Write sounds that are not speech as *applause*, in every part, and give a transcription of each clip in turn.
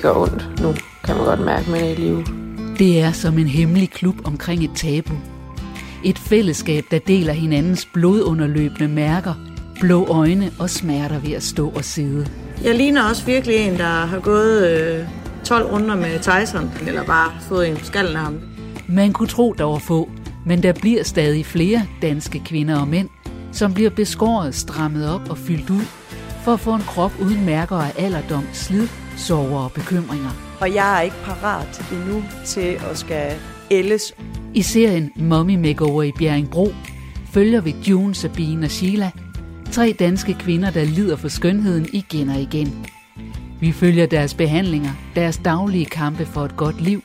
det gør ondt nu, kan man godt mærke, man er i live. Det er som en hemmelig klub omkring et tabu. Et fællesskab, der deler hinandens blodunderløbende mærker, blå øjne og smerter ved at stå og sidde. Jeg ligner også virkelig en, der har gået øh, 12 runder med Tyson, eller bare fået en skallen af ham. Man kunne tro, der var få, men der bliver stadig flere danske kvinder og mænd, som bliver beskåret, strammet op og fyldt ud, for at få en krop uden mærker af alderdom, slid, sorger og bekymringer. Og jeg er ikke parat endnu til at skal ældes. I serien Mommy Makeover i Bjerringbro følger vi June, Sabine og Sheila, tre danske kvinder, der lider for skønheden igen og igen. Vi følger deres behandlinger, deres daglige kampe for et godt liv,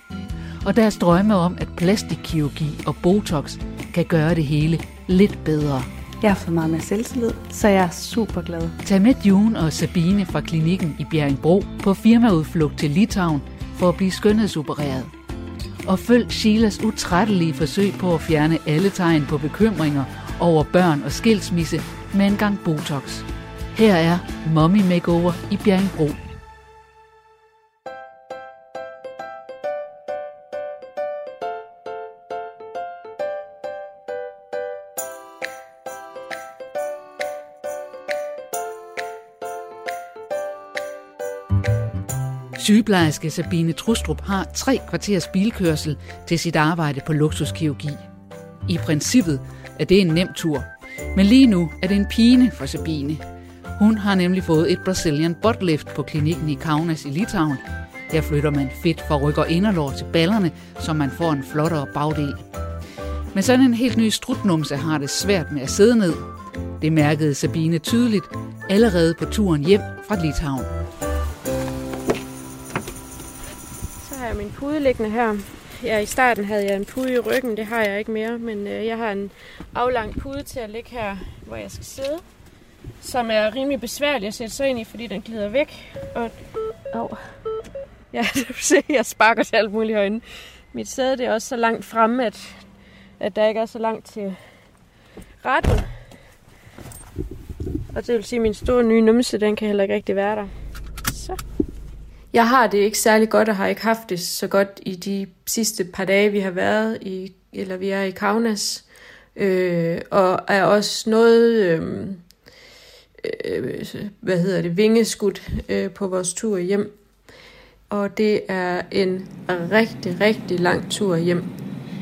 og deres drømme om, at plastikkirurgi og Botox kan gøre det hele lidt bedre. Jeg har fået meget mere selvtillid, så jeg er super glad. Tag med June og Sabine fra klinikken i Bjerringbro på firmaudflugt til Litauen for at blive skønhedsopereret. Og følg Sheilas utrættelige forsøg på at fjerne alle tegn på bekymringer over børn og skilsmisse med en gang Botox. Her er Mommy Makeover i Bjerringbro. Sygeplejerske Sabine Trustrup har tre kvarters bilkørsel til sit arbejde på luksuskirurgi. I princippet er det en nem tur, men lige nu er det en pine for Sabine. Hun har nemlig fået et Brazilian butt lift på klinikken i Kaunas i Litauen. Her flytter man fedt fra ryg og inderlår til ballerne, så man får en flottere bagdel. Men sådan en helt ny strutnumse har det svært med at sidde ned. Det mærkede Sabine tydeligt allerede på turen hjem fra Litauen. Jeg min pude liggende her. Ja, i starten havde jeg en pude i ryggen, det har jeg ikke mere, men øh, jeg har en aflang pude til at ligge her, hvor jeg skal sidde, som er rimelig besværlig at sætte sig ind i, fordi den glider væk. Og, oh. Ja, *laughs* se, jeg sparker til alt muligt herinde. Mit sæde det er også så langt fremme, at, at der ikke er så langt til retten. Og det vil sige, at min store nye numse, den kan heller ikke rigtig være der. Jeg har det ikke særlig godt, og har ikke haft det så godt i de sidste par dage, vi har været i, eller vi er i Kaunas. Øh, og er også noget, øh, øh, hvad hedder det, vingeskudt øh, på vores tur hjem. Og det er en rigtig, rigtig lang tur hjem.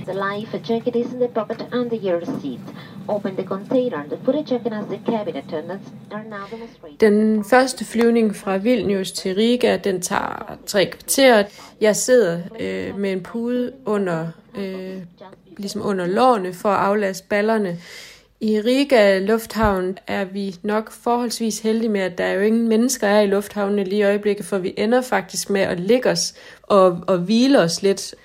The life jacket is in the pocket under your seat. Open the container. The footage jacket as the cabin attendants are now demonstrating. Den første flyvning fra Vilnius til Riga, den tager tre kvarter. Jeg sidder øh, med en pude under, øh, ligesom under lårene for at aflaste ballerne. I Riga Lufthavn er vi nok forholdsvis heldige med, at der er jo ingen mennesker er i lufthavnen lige i øjeblikket, for vi ender faktisk med at ligge os og, og hvile os lidt.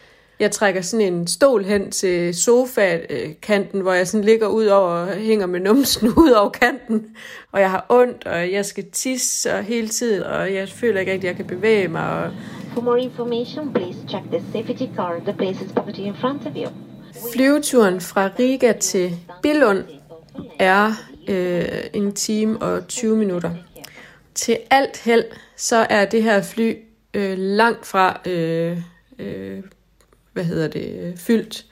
Jeg trækker sådan en stol hen til sofakanten, hvor jeg sådan ligger ud over og hænger med numsen *laughs* ud over kanten. Og jeg har ondt, og jeg skal tisse og hele tiden, og jeg føler ikke rigtig, at jeg kan bevæge mig. Og For more information, please check the safety card, the places property in front of you. Flyveturen fra Riga til Billund er øh, en time og 20 minutter. Til alt held, så er det her fly øh, langt fra øh, øh, hvad hedder det, øh, fyldt.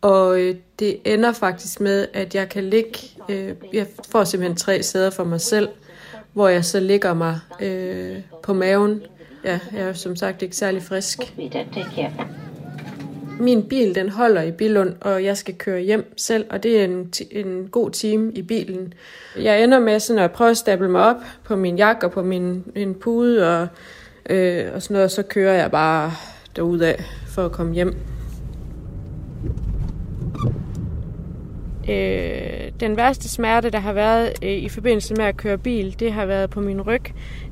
Og øh, det ender faktisk med, at jeg kan ligge, øh, jeg får simpelthen tre sæder for mig selv, hvor jeg så ligger mig øh, på maven. Ja, jeg er som sagt ikke særlig frisk. Min bil den holder i Bilund, og jeg skal køre hjem selv, og det er en, en god time i bilen. Jeg ender med sådan at prøve at stable mig op på min jakke og på min, min pude og, øh, og sådan noget, og så kører jeg bare derudad for at komme hjem. Øh, den værste smerte, der har været øh, i forbindelse med at køre bil, det har været på min ryg.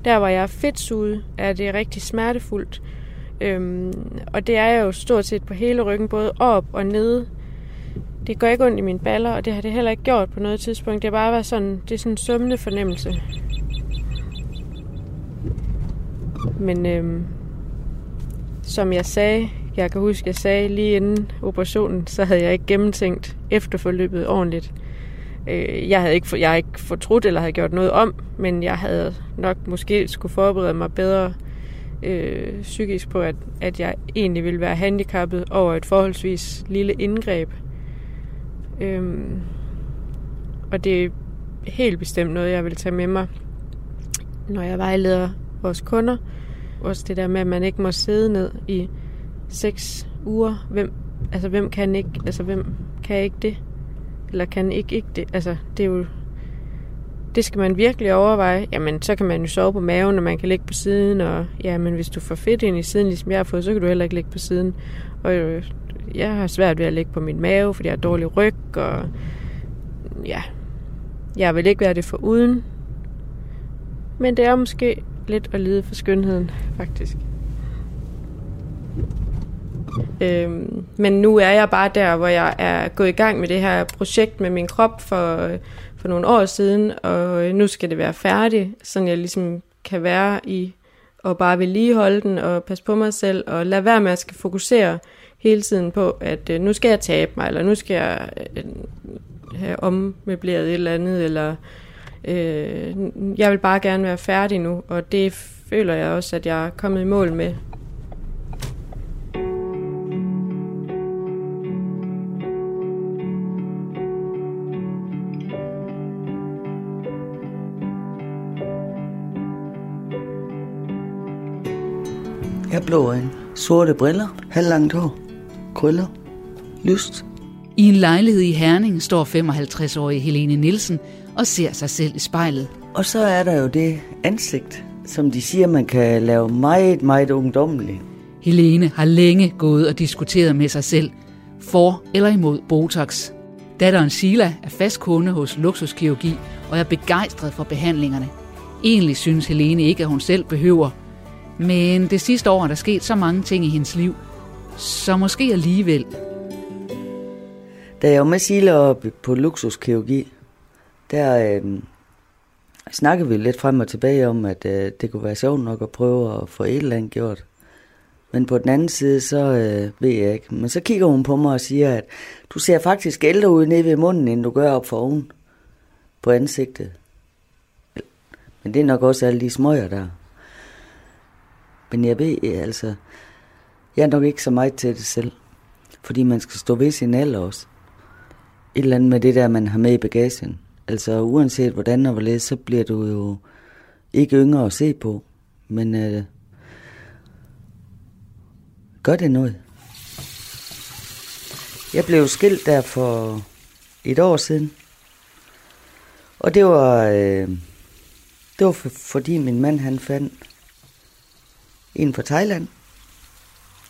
Der hvor jeg er fedtsuget, er det rigtig smertefuldt. Øhm, og det er jeg jo stort set på hele ryggen, både op og nede. Det gør ikke ondt i mine baller, og det har det heller ikke gjort på noget tidspunkt. Det har bare været sådan, det er sådan en summende fornemmelse. Men øhm, som jeg sagde, jeg kan huske, jeg sagde lige inden operationen, så havde jeg ikke gennemtænkt efterforløbet ordentligt. Øh, jeg havde ikke, jeg havde ikke fortrudt eller havde gjort noget om, men jeg havde nok måske skulle forberede mig bedre øh, psykisk på, at, at jeg egentlig ville være handicappet over et forholdsvis lille indgreb. Øhm, og det er helt bestemt noget, jeg vil tage med mig, når jeg vejleder vores kunder. Også det der med, at man ikke må sidde ned i seks uger. Hvem, altså, hvem kan ikke, altså, hvem kan ikke det? Eller kan ikke ikke det? Altså, det er jo det skal man virkelig overveje. Jamen, så kan man jo sove på maven, og man kan ligge på siden, og ja, men hvis du får fedt ind i siden, ligesom jeg har fået, så kan du heller ikke ligge på siden. Og øh, jeg har svært ved at ligge på min mave, fordi jeg har dårlig ryg, og ja, jeg vil ikke være det for uden. Men det er måske lidt at lide for skønheden, faktisk. Øhm, men nu er jeg bare der, hvor jeg er gået i gang med det her projekt med min krop for, for nogle år siden, og nu skal det være færdigt, så jeg ligesom kan være i og bare vedligeholde den og passe på mig selv og lade være med at skal fokusere hele tiden på, at øh, nu skal jeg tabe mig, eller nu skal jeg øh, have ommøbleret et eller andet, eller øh, jeg vil bare gerne være færdig nu, og det føler jeg også, at jeg er kommet i mål med. Jeg blå øjne, sorte briller, halvlangt hår, krøller, lyst. I en lejlighed i Herning står 55-årige Helene Nielsen og ser sig selv i spejlet. Og så er der jo det ansigt, som de siger, man kan lave meget, meget ungdommeligt. Helene har længe gået og diskuteret med sig selv, for eller imod Botox. Datteren Sheila er fast kunde hos Luksuskirurgi og er begejstret for behandlingerne. Egentlig synes Helene ikke, at hun selv behøver, men det sidste år er der sket så mange ting i hendes liv, så måske alligevel. Da jeg var med Sile op på luksuskirurgi, der øh, snakkede vi lidt frem og tilbage om, at øh, det kunne være sjovt nok at prøve at få et eller andet gjort. Men på den anden side, så øh, ved jeg ikke. Men så kigger hun på mig og siger, at du ser faktisk ældre ud nede ved munden, end du gør op for oven på ansigtet. Men det er nok også alle de smøger der. Men jeg ved, øh, altså, jeg er nok ikke så meget til det selv. Fordi man skal stå ved sin alder også. Et eller andet med det der, man har med i bagagen. Altså uanset hvordan og hvorledes, så bliver du jo ikke yngre at se på. Men øh, gør det noget. Jeg blev skilt der for et år siden. Og det var, øh, det var for, fordi min mand han fandt en fra Thailand,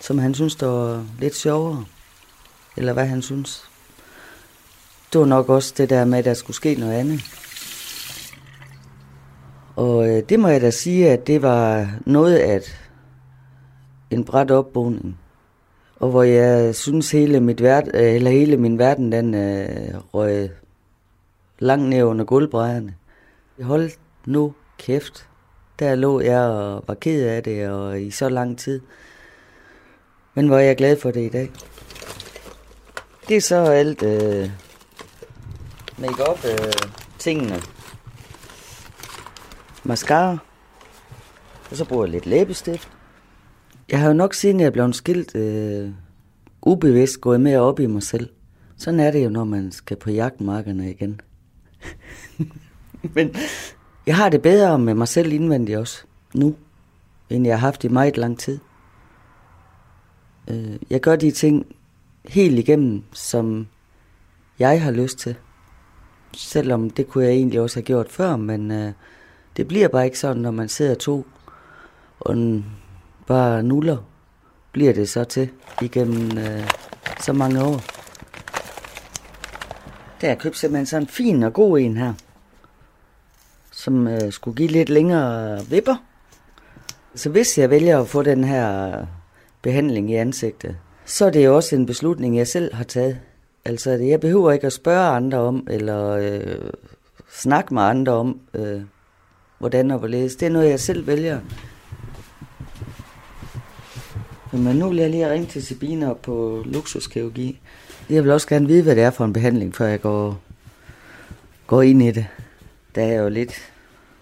som han synes, der var lidt sjovere. Eller hvad han synes. Det var nok også det der med, at der skulle ske noget andet. Og øh, det må jeg da sige, at det var noget af en bræt opvågning. Og hvor jeg synes, hele, mit verd, øh, eller hele min verden, den øh, røg langt ned under gulvbrædderne. Jeg holdt nu kæft. Der lå jeg og var ked af det, og i så lang tid. Men hvor er jeg glad for det i dag. Det er så alt øh, make-up øh, tingene. Mascara. Og så bruger jeg lidt læbestift. Jeg har jo nok siden jeg blev skilt øh, ubevidst gået mere op i mig selv. Sådan er det jo, når man skal på jagtmarkerne igen. *laughs* Men jeg har det bedre med mig selv indvendigt også, nu, end jeg har haft i meget lang tid. Øh, jeg gør de ting helt igennem, som jeg har lyst til. Selvom det kunne jeg egentlig også have gjort før, men øh, det bliver bare ikke sådan, når man sidder to og bare nuller, bliver det så til igennem øh, så mange år. Der har jeg købt simpelthen sådan en fin og god en her som øh, skulle give lidt længere vipper. Så hvis jeg vælger at få den her øh, behandling i ansigtet, så er det jo også en beslutning, jeg selv har taget. Altså, jeg behøver ikke at spørge andre om, eller øh, snakke med andre om, øh, hvordan og hvorledes. Det er noget, jeg selv vælger. Men nu vil jeg lige ringe til Sabine på luksuskirurgi. Jeg vil også gerne vide, hvad det er for en behandling, før jeg går, går ind i det. Der er jo lidt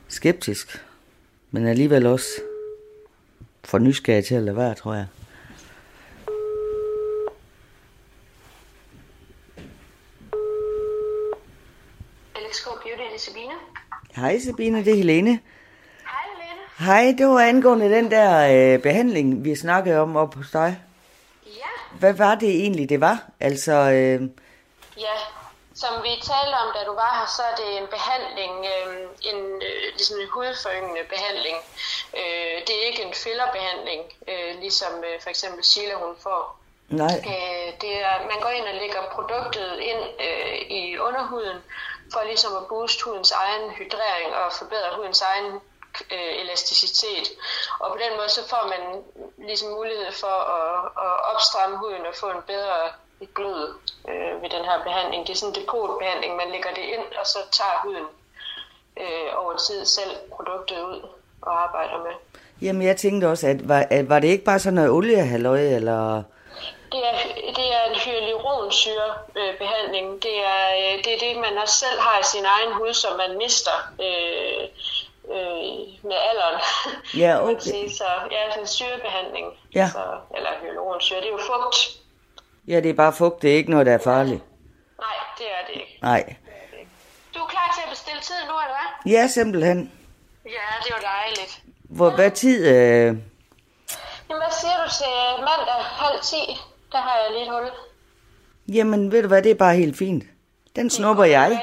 skeptisk, men alligevel også for nysgerrig til at lade være, tror jeg. LXK Beauty, det er Sabine. Hej Sabine, det er Helene. Hej, Helene. Hej, det var angående den der øh, behandling, vi snakkede om op hos dig. Ja, Hvad var det egentlig, det var? Altså, øh, ja. Som vi talte om, da du var her, så er det en behandling, øh, en øh, ligesom en hudforyngende behandling. Øh, det er ikke en fillerbehandling, øh, ligesom øh, for eksempel Sheila hun får. nej, Øh, det er, man går ind og lægger produktet ind øh, i underhuden, for ligesom at booste hudens egen hydrering og forbedre hudens egen øh, elasticitet. Og på den måde så får man ligesom mulighed for at, at opstramme huden og få en bedre glød øh, ved den her behandling. Det er sådan en depotbehandling. Man lægger det ind, og så tager huden øh, over tid selv produktet ud og arbejder med. jamen jeg tænkte også, at var, at var det ikke bare sådan noget oliehalløj, eller... Det er, det er en hyaluronsyrebehandling. Det er, øh, det er det, man også selv har i sin egen hud, som man mister øh, øh, med alderen. Ja, *laughs* okay. sige. Så ja, sådan en syrebehandling. Ja. Så, eller hyaluronsyre. Det er jo fugt. Ja, det er bare fugt, det er ikke noget, der er farligt. Nej, det er det ikke. Nej. Du er klar til at bestille tid nu, eller hvad? Ja, simpelthen. Ja, det var dejligt. Hvor, hvad tid... Øh... Jamen, hvad siger du til mandag halv ti? Der har jeg lige et hul. Jamen, ved du hvad, det er bare helt fint. Den snupper jeg.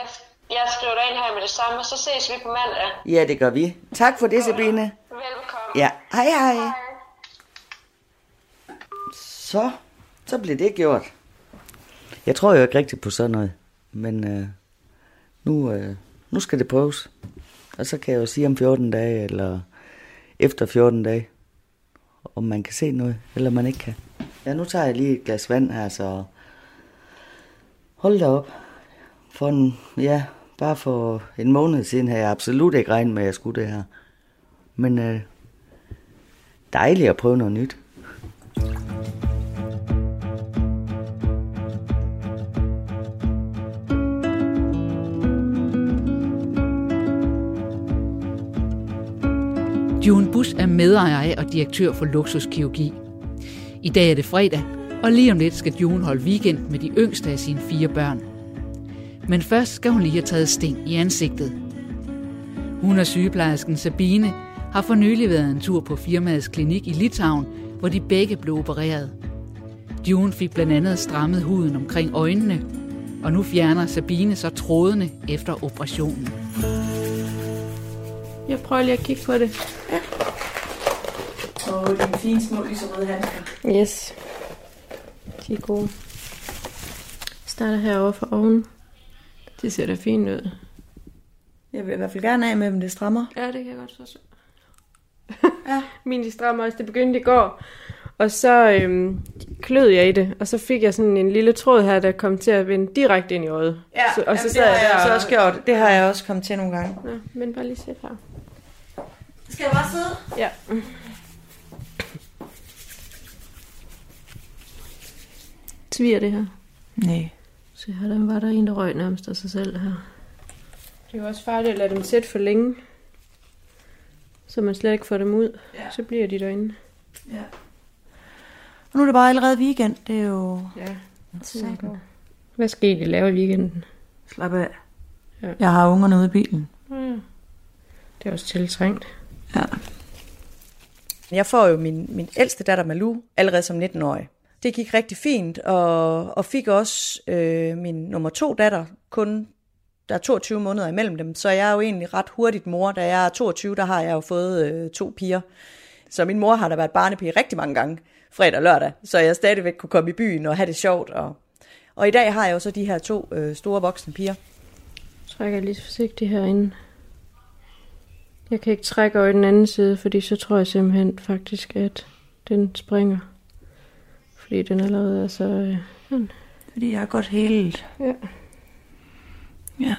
Jeg skriver dig ind her med det samme, og så ses vi på mandag. Ja, det gør vi. Tak for det, Sabine. Velbekomme. Ja, hej hej. Hej. Så, så blev det gjort. Jeg tror jo ikke rigtigt på sådan noget. Men øh, nu, øh, nu skal det prøves. Og så kan jeg jo sige om 14 dage, eller efter 14 dage, om man kan se noget, eller man ikke kan. Ja, nu tager jeg lige et glas vand her, så hold da op. For en, ja, bare for en måned siden havde jeg absolut ikke regnet med, at jeg skulle det her. Men øh, dejligt at prøve noget nyt. June Bush er medejer af og direktør for Luksuskirurgi. I dag er det fredag, og lige om lidt skal June holde weekend med de yngste af sine fire børn. Men først skal hun lige have taget sting i ansigtet. Hun og sygeplejersken Sabine har for nylig været en tur på firmaets klinik i Litauen, hvor de begge blev opereret. June fik blandt andet strammet huden omkring øjnene, og nu fjerner Sabine så trådene efter operationen. Jeg prøver lige at kigge på det. Og de fine små lyserøde handsker. Yes. De er gode. Jeg starter herovre for oven. Det ser da fint ud. Jeg vil i hvert fald gerne af med dem, det strammer. Ja, det kan jeg godt forstå. *laughs* ja. Min de strammer også. Det begyndte i går. Og så øhm, klød jeg i det, og så fik jeg sådan en lille tråd her, der kom til at vende direkte ind i øjet. så, og så det sad har jeg jeg der og- også gjort. Det har jeg også kommet til nogle gange. Nå, men bare lige sæt her. Skal jeg bare sidde? Ja. Sviger det her? Nej. Så her der var der en, der røg nærmest af sig selv her. Det er jo også farligt at lade dem sætte for længe. Så man slet ikke får dem ud. Ja. Så bliver de derinde. Ja. Og nu er det bare allerede weekend. Det er jo... Ja. Satan. Hvad skal I lave i weekenden? Slap af. Ja. Jeg har ungerne ude i bilen. Ja. Det er også tiltrængt. Ja. Jeg får jo min, min ældste datter Malou allerede som 19-årig. Det gik rigtig fint, og, og fik også øh, min nummer to datter kun, der er 22 måneder imellem dem, så jeg er jo egentlig ret hurtigt mor. Da jeg er 22, der har jeg jo fået øh, to piger. Så min mor har da været barnepige rigtig mange gange, fredag og lørdag, så jeg stadigvæk kunne komme i byen og have det sjovt. Og, og i dag har jeg jo så de her to øh, store voksne piger. Trækker lige forsigtigt herinde. Jeg kan ikke trække over i den anden side, fordi så tror jeg simpelthen faktisk, at den springer. Fordi den allerede er så... Øh, sådan. Fordi jeg er godt helt. Ja. Ja.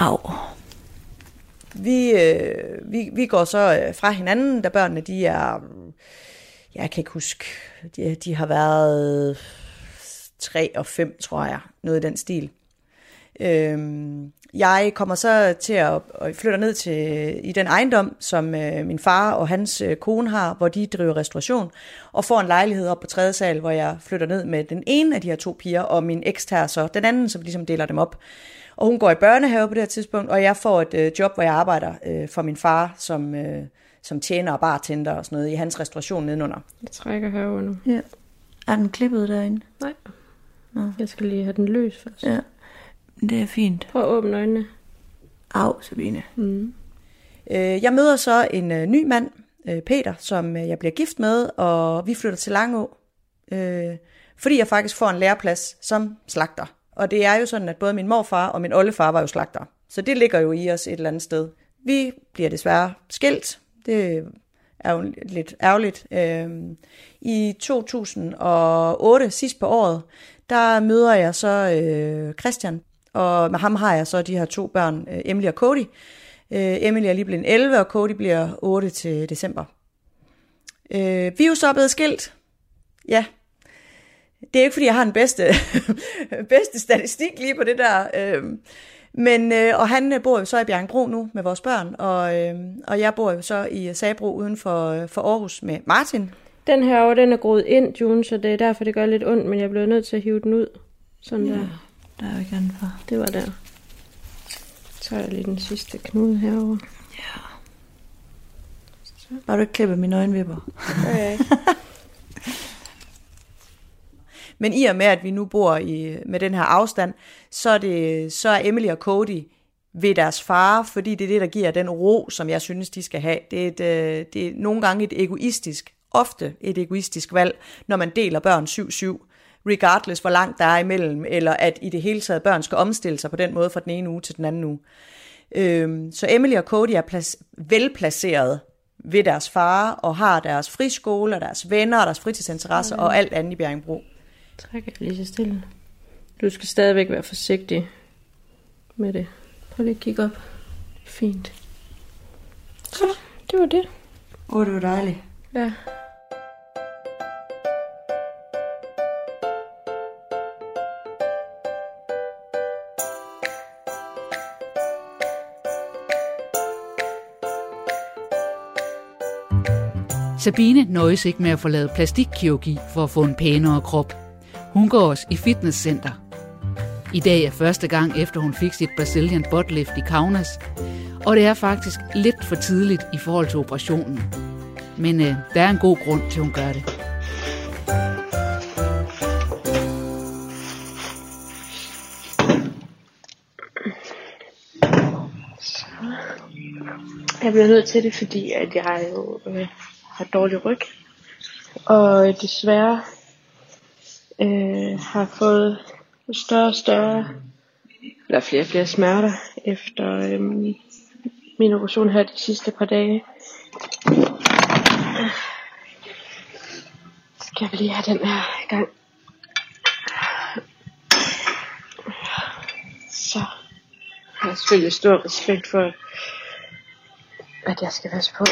Au. Vi, øh, vi, vi går så øh, fra hinanden, da børnene de er, jeg kan ikke huske, de, de har været 3 og 5, tror jeg, noget i den stil. Øhm, jeg kommer så til at, at flytte ned til i den ejendom, som øh, min far og hans øh, kone har, hvor de driver restauration, og får en lejlighed op på tredje sal, hvor jeg flytter ned med den ene af de her to piger, og min eks tager så den anden, som ligesom deler dem op. Og hun går i børnehave på det her tidspunkt, og jeg får et øh, job, hvor jeg arbejder øh, for min far, som, øh, som tjener og bartender og sådan noget, i hans restauration nedenunder. Jeg trækker nu. Ja. Er den klippet derinde? Nej. Nå. Jeg skal lige have den løs først. Ja. Det er fint. Prøv at åbne øjnene. Au, Sabine. Mm. Øh, jeg møder så en øh, ny mand, øh, Peter, som øh, jeg bliver gift med, og vi flytter til Langå, øh, fordi jeg faktisk får en læreplads som slagter. Og det er jo sådan, at både min morfar og min oldefar var jo slagter. Så det ligger jo i os et eller andet sted. Vi bliver desværre skilt. Det er jo lidt ærgerligt. Øh, I 2008, sidst på året, der møder jeg så øh, Christian, og med ham har jeg så de her to børn, øh, Emily og Cody. Øh, Emily er lige blevet 11, og Cody bliver 8 til december. Øh, vi er jo så blevet skilt. Ja. Det er ikke, fordi jeg har den bedste, *laughs* bedste statistik lige på det der. Men, og han bor jo så i Bjergbro nu med vores børn, og, og jeg bor jo så i Sabro uden for, for Aarhus med Martin. Den her over, den er groet ind, June, så det er derfor, det gør lidt ondt, men jeg blev nødt til at hive den ud. Sådan ja. der. Der er jo ikke andet for. Det var der. Så tager jeg lige den sidste knude herover. Ja. Så. Bare du ikke klippe mine øjenvipper. Okay. *laughs* Men i og med, at vi nu bor i, med den her afstand, så er, det, så er Emily og Cody ved deres far, fordi det er det, der giver den ro, som jeg synes, de skal have. Det er, et, øh, det er nogle gange et egoistisk, ofte et egoistisk valg, når man deler børn 7-7 regardless hvor langt der er imellem, eller at i det hele taget børn skal omstille sig på den måde fra den ene uge til den anden uge. Øhm, så Emily og Cody er plac- velplaceret ved deres far, og har deres friskole, og deres venner, og deres fritidsinteresser, og alt andet i Bjergenbro. Trækker lige så stille. Du skal stadigvæk være forsigtig med det. Prøv lige at kigge op. Fint. Så, det var det. Åh, oh, det var dejligt. Ja. Sabine nøjes ikke med at få lavet plastikkirurgi for at få en pænere krop. Hun går også i fitnesscenter. I dag er første gang efter hun fik sit Brazilian butt lift i Kaunas, og det er faktisk lidt for tidligt i forhold til operationen. Men øh, der er en god grund til, at hun gør det. Jeg bliver nødt til det, fordi at jeg jo øh, har dårlig ryg. Og desværre øh, har fået større og større, eller flere og flere smerter efter øh, min operation her de sidste par dage. Skal vi lige have den her i gang. Så jeg har selvfølgelig stor respekt for, at jeg skal passe på.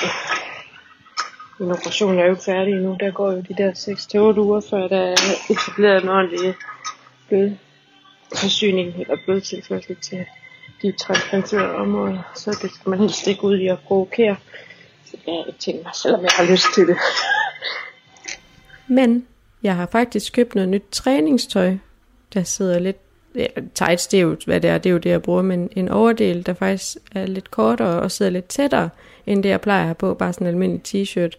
Min operation er jo ikke færdig endnu. Der går jo de der 6-8 uger, før der er etableret en ordentlig blodforsyning eller blodtilførsel til de transplanterede områder. Så det skal man helst ikke ud i at provokere. Så jeg ikke tænkt mig, selvom jeg har lyst til det. Men jeg har faktisk købt noget nyt træningstøj, der sidder lidt ja, tights, det er jo, hvad det er, det er jo det, jeg bruger, men en overdel, der faktisk er lidt kortere og sidder lidt tættere, end det, jeg plejer at have på, bare sådan en almindelig t-shirt.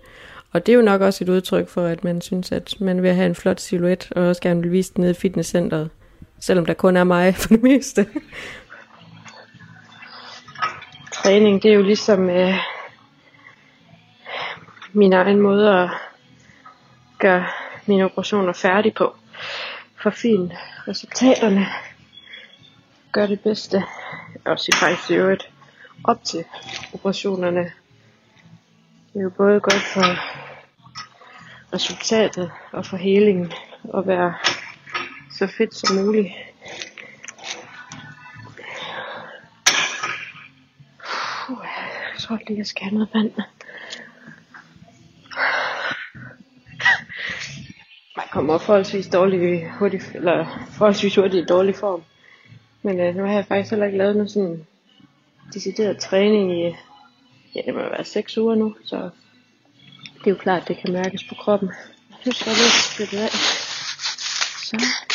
Og det er jo nok også et udtryk for, at man synes, at man vil have en flot silhuet, og også gerne vil vise den nede i fitnesscenteret, selvom der kun er mig *laughs* for det meste. Træning, det er jo ligesom øh, min egen måde at gøre mine operationer færdige på. For fint resultaterne. Gør det bedste. Også i faktisk i øvrigt op til operationerne. Det er jo både godt for resultatet og for helingen at være så fedt som muligt. jeg tror lige, jeg skal have noget vand. Man kommer forholdsvis dårlig, hurtig, eller forholdsvis hurtigt i dårlig form Men øh, nu har jeg faktisk heller ikke lavet noget sådan decideret træning i, ja det må være 6 uger nu, så det er jo klart, det kan mærkes på kroppen. Nu skal jeg lige af. Så.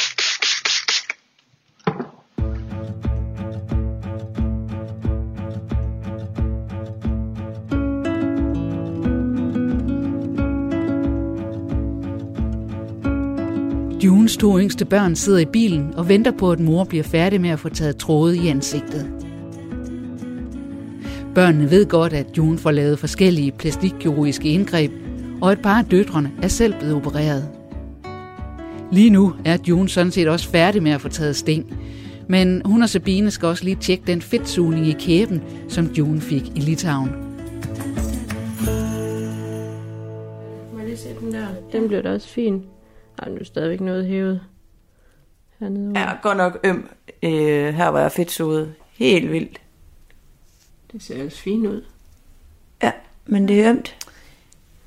Hans to yngste børn sidder i bilen og venter på, at mor bliver færdig med at få taget tråde i ansigtet. Børnene ved godt, at June får lavet forskellige plastikkirurgiske indgreb, og et par af døtrene er selv blevet opereret. Lige nu er June sådan set også færdig med at få taget sting, men hun og Sabine skal også lige tjekke den fedtsugning i kæben, som June fik i Litauen. Må jeg lige se den der? Den blev da også fin. Ej, nu er stadigvæk noget hævet. Hernede Ja, godt nok øm. Øh, her var jeg fedt suget. Helt vildt. Det ser ellers fint ud. Ja, men det er ømt.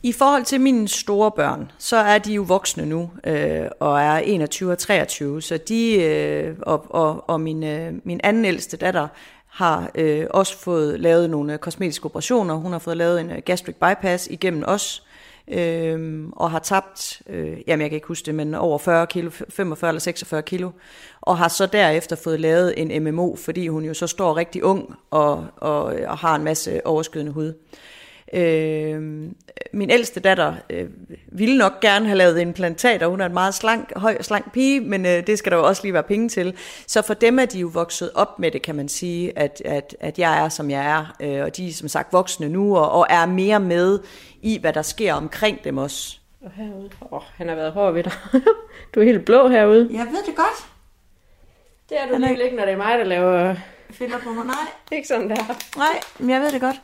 I forhold til mine store børn, så er de jo voksne nu, øh, og er 21 og 23, så de, øh, og, og, og min, øh, min anden ældste datter, har øh, også fået lavet nogle kosmetiske operationer. Hun har fået lavet en gastric bypass igennem os, øh, og har tabt, øh, jamen jeg kan ikke huske det, men over 40 kilo, 45 eller 46 kilo, og har så derefter fået lavet en MMO, fordi hun jo så står rigtig ung og, og, og har en masse overskydende hud. Øh, min ældste datter øh, ville nok gerne have lavet implantater. Hun er en meget slank, høj og slank pige, men øh, det skal der jo også lige være penge til. Så for dem er de jo vokset op med det, kan man sige, at, at, at jeg er, som jeg er. Øh, og de er som sagt voksne nu, og, og er mere med i, hvad der sker omkring dem også. Og herude. Åh, oh, han har været hård ved dig. *laughs* du er helt blå herude. Jeg ved det godt. Det er du lige ikke, når det er mig, der laver... Finder på mig, nej. Ikke sådan der. Nej, men jeg ved det godt.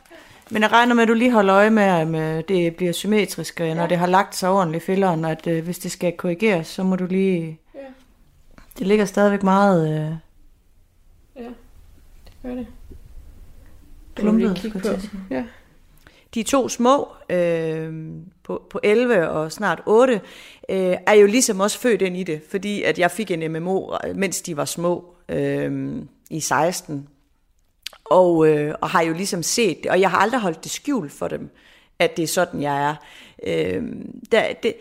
Men jeg regner med, at du lige holder øje med, at det bliver symmetrisk, ja. når det har lagt sig ordentligt i filleren, at øh, hvis det skal korrigeres, så må du lige... Ja. Det ligger stadigvæk meget... Øh... Ja, det gør det. Klumpet, jeg Ja. De to små, øh, på, på 11 og snart 8, øh, er jo ligesom også født ind i det, fordi at jeg fik en MMO, mens de var små, øh, i 16, og, øh, og har jo ligesom set det, og jeg har aldrig holdt det skjult for dem, at det er sådan, jeg er. Øh, der, det,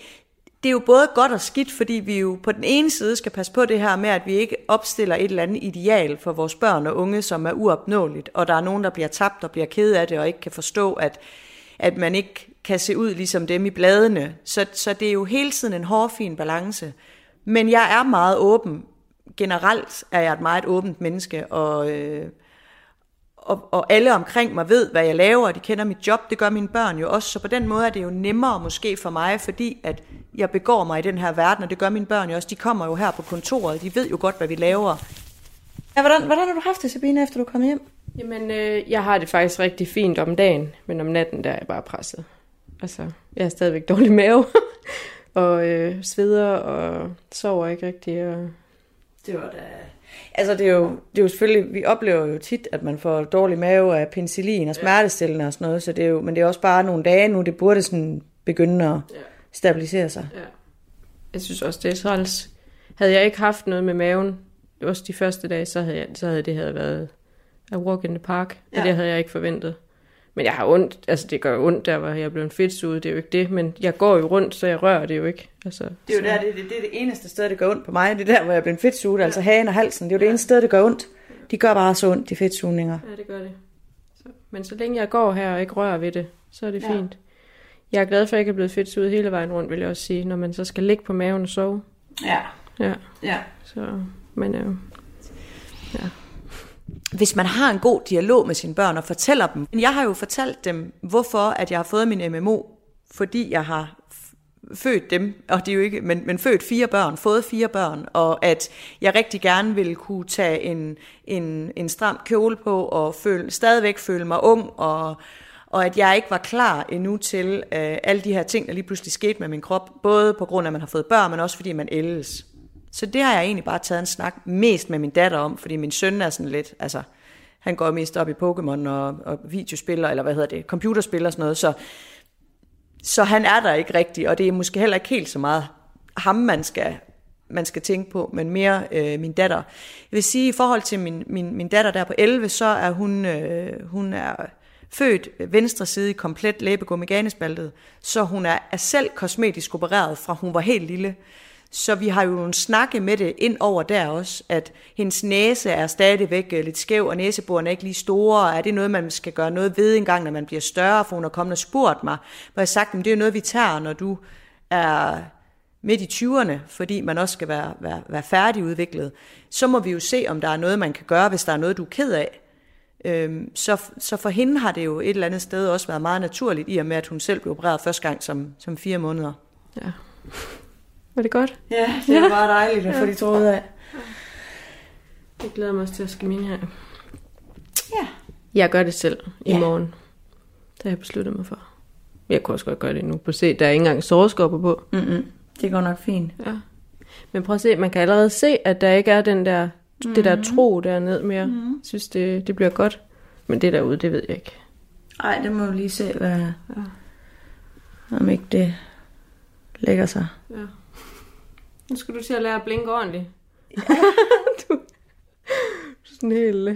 det er jo både godt og skidt, fordi vi jo på den ene side skal passe på det her med, at vi ikke opstiller et eller andet ideal for vores børn og unge, som er uopnåeligt, og der er nogen, der bliver tabt og bliver ked af det, og ikke kan forstå, at, at man ikke kan se ud ligesom dem i bladene. Så, så det er jo hele tiden en hårfin balance. Men jeg er meget åben. Generelt er jeg et meget åbent menneske, og... Øh, og, og alle omkring mig ved, hvad jeg laver, og de kender mit job, det gør mine børn jo også, så på den måde er det jo nemmere måske for mig, fordi at jeg begår mig i den her verden, og det gør mine børn jo også, de kommer jo her på kontoret, de ved jo godt, hvad vi laver. Ja, hvordan, hvordan har du haft det, Sabine, efter du kom hjem? Jamen, øh, jeg har det faktisk rigtig fint om dagen, men om natten, der er jeg bare presset. Altså, jeg har stadigvæk dårlig mave, *laughs* og øh, sveder, og sover ikke rigtig, og... Det var da Altså det er, jo, det er jo selvfølgelig, vi oplever jo tit, at man får dårlig mave af penicillin og smertestillende og sådan noget, så det er jo, men det er også bare nogle dage nu, det burde sådan begynde at stabilisere sig. Ja. Jeg synes også, det er træls. Havde jeg ikke haft noget med maven, også de første dage, så havde, jeg, så havde det her været a walk in the park, ja. og det havde jeg ikke forventet. Men jeg har ondt, altså det gør ondt, der var jeg blev en ud, det er jo ikke det, men jeg går jo rundt, så jeg rører det jo ikke. Altså, det er jo der, det, det, det, er det eneste sted, det gør ondt på mig, det er der, hvor jeg blev en ud, ja. altså hagen og halsen, det er jo det eneste sted, det gør ondt. De gør bare så ondt, de fedtsugninger. Ja, det gør det. Så, men så længe jeg går her og ikke rører ved det, så er det ja. fint. Jeg er glad for, at jeg ikke er blevet fedtsuget hele vejen rundt, vil jeg også sige, når man så skal ligge på maven og sove. Ja. Ja. Ja. Så, men øh, ja hvis man har en god dialog med sine børn og fortæller dem. Jeg har jo fortalt dem, hvorfor at jeg har fået min MMO, fordi jeg har født dem, og det er jo ikke, men, men født fire børn, fået fire børn, og at jeg rigtig gerne ville kunne tage en, en, en stram kjole på, og føle, stadigvæk føle mig ung, og, og at jeg ikke var klar endnu til øh, alle de her ting, der lige pludselig skete med min krop, både på grund af, at man har fået børn, men også fordi man ældes. Så det har jeg egentlig bare taget en snak mest med min datter om, fordi min søn er sådan lidt, altså, han går mest op i Pokémon og, og videospiller, eller hvad hedder det, computerspil og sådan noget, så, så han er der ikke rigtig, og det er måske heller ikke helt så meget ham, man skal man skal tænke på, men mere øh, min datter. Jeg vil sige, i forhold til min, min, min datter der på 11, så er hun, øh, hun er født venstre side i komplet læbegummi ganespaltet, så hun er, er selv kosmetisk opereret fra hun var helt lille. Så vi har jo nogle snakke med det ind over der også, at hendes næse er stadigvæk øh, lidt skæv, og næseborene er ikke lige store. Er det noget, man skal gøre noget ved en gang, når man bliver større? For hun har kommet og spurgt mig, hvor jeg har sagt, at det er noget, vi tager, når du er midt i 20'erne, fordi man også skal være, være, være færdigudviklet. Så må vi jo se, om der er noget, man kan gøre, hvis der er noget, du er ked af. Øhm, så, så for hende har det jo et eller andet sted også været meget naturligt, i og med, at hun selv blev opereret første gang som, som fire måneder. Ja. Var det godt? Ja, det var bare dejligt at få de tråde af. Jeg glæder mig også til at skal mine her. Ja. Jeg gør det selv i Ja. morgen. Det har jeg besluttet mig for. Jeg kunne også godt gøre det nu. På se, der er ikke engang såreskopper på. Mm-mm. Det går nok fint. Ja. Men prøv at se, man kan allerede se, at der ikke er den der, mm. det der tro derned mere. Mm. Jeg synes, det, det bliver godt. Men det derude, det ved jeg ikke. Ej, det må vi lige se, hvad... Ja. Om ikke det lægger sig. Ja. Nu skal du til at lære at blinke ordentligt. *laughs* du, du er sådan helt... øh,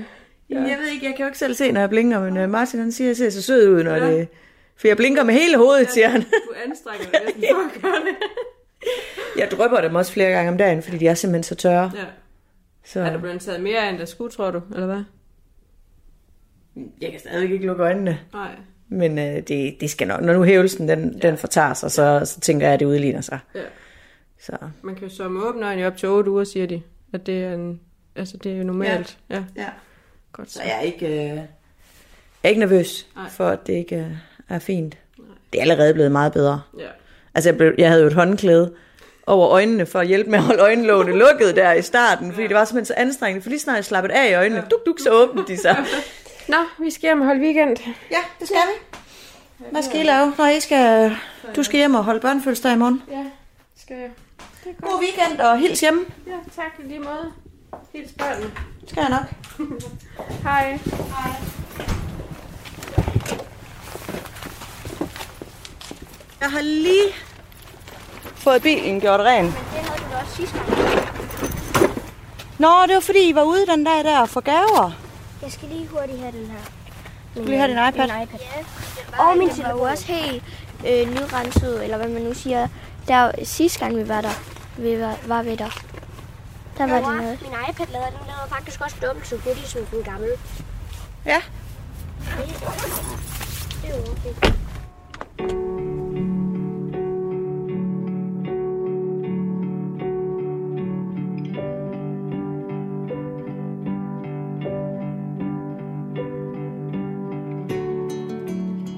Ja. Jeg ved ikke, jeg kan jo ikke selv se, når jeg blinker, men øh, Martin han siger, at jeg ser så sød ud, når ja. det... For jeg blinker med hele hovedet, siger han. Du anstrækker dig næsten for at gøre det. *laughs* Jeg drøber dem også flere gange om dagen, fordi de er simpelthen så tørre. Ja. Så Er der blevet taget mere, end der skulle, tror du? Eller hvad? jeg kan stadig ikke lukke øjnene. Nej. Men øh, det, det skal nok. Når nu hævelsen den, ja. den fortager sig, så, så tænker jeg, at det udligner sig. Ja. Så Man kan jo så med åbne op til 8 uger, siger de. At det er, en, altså, det er jo normalt. Ja. ja. ja. Godt så. Så jeg er ikke, øh, jeg er ikke nervøs Nej. for, at det ikke øh, er fint. Det er allerede blevet meget bedre. Ja. Altså, jeg, blev, jeg havde jo et håndklæde over øjnene for at hjælpe med at holde øjenlågene *laughs* lukket der i starten, fordi det var simpelthen så anstrengende. For lige snart jeg slappede af i øjnene, duk, duk, så åbnede de sig. *laughs* Nå, vi skal hjem og holde weekend. Ja, det skal vi. Hvad skal I lave, når I skal... Du skal hjem og holde børnefødselsdag i morgen. Ja, skal jeg. God weekend og hils hjemme. Ja, tak i lige måde. Hils børnene. Skal jeg nok. *laughs* Hej. Jeg har lige fået bilen gjort ren. Det havde du da også sidste gang. Nå, det var fordi, I var ude den dag der for gaver. Jeg skal lige hurtigt have den her. Min, lige have din iPad? Min iPad. Ja, og min telefon. også helt øh, nyrenset, eller hvad man nu siger. Der, sidste gang vi var der, vi var, var vi der. Der var det noget. Min iPad lader, den lader faktisk også dobbelt så hurtigt som den gamle. Ja. Det er jo okay.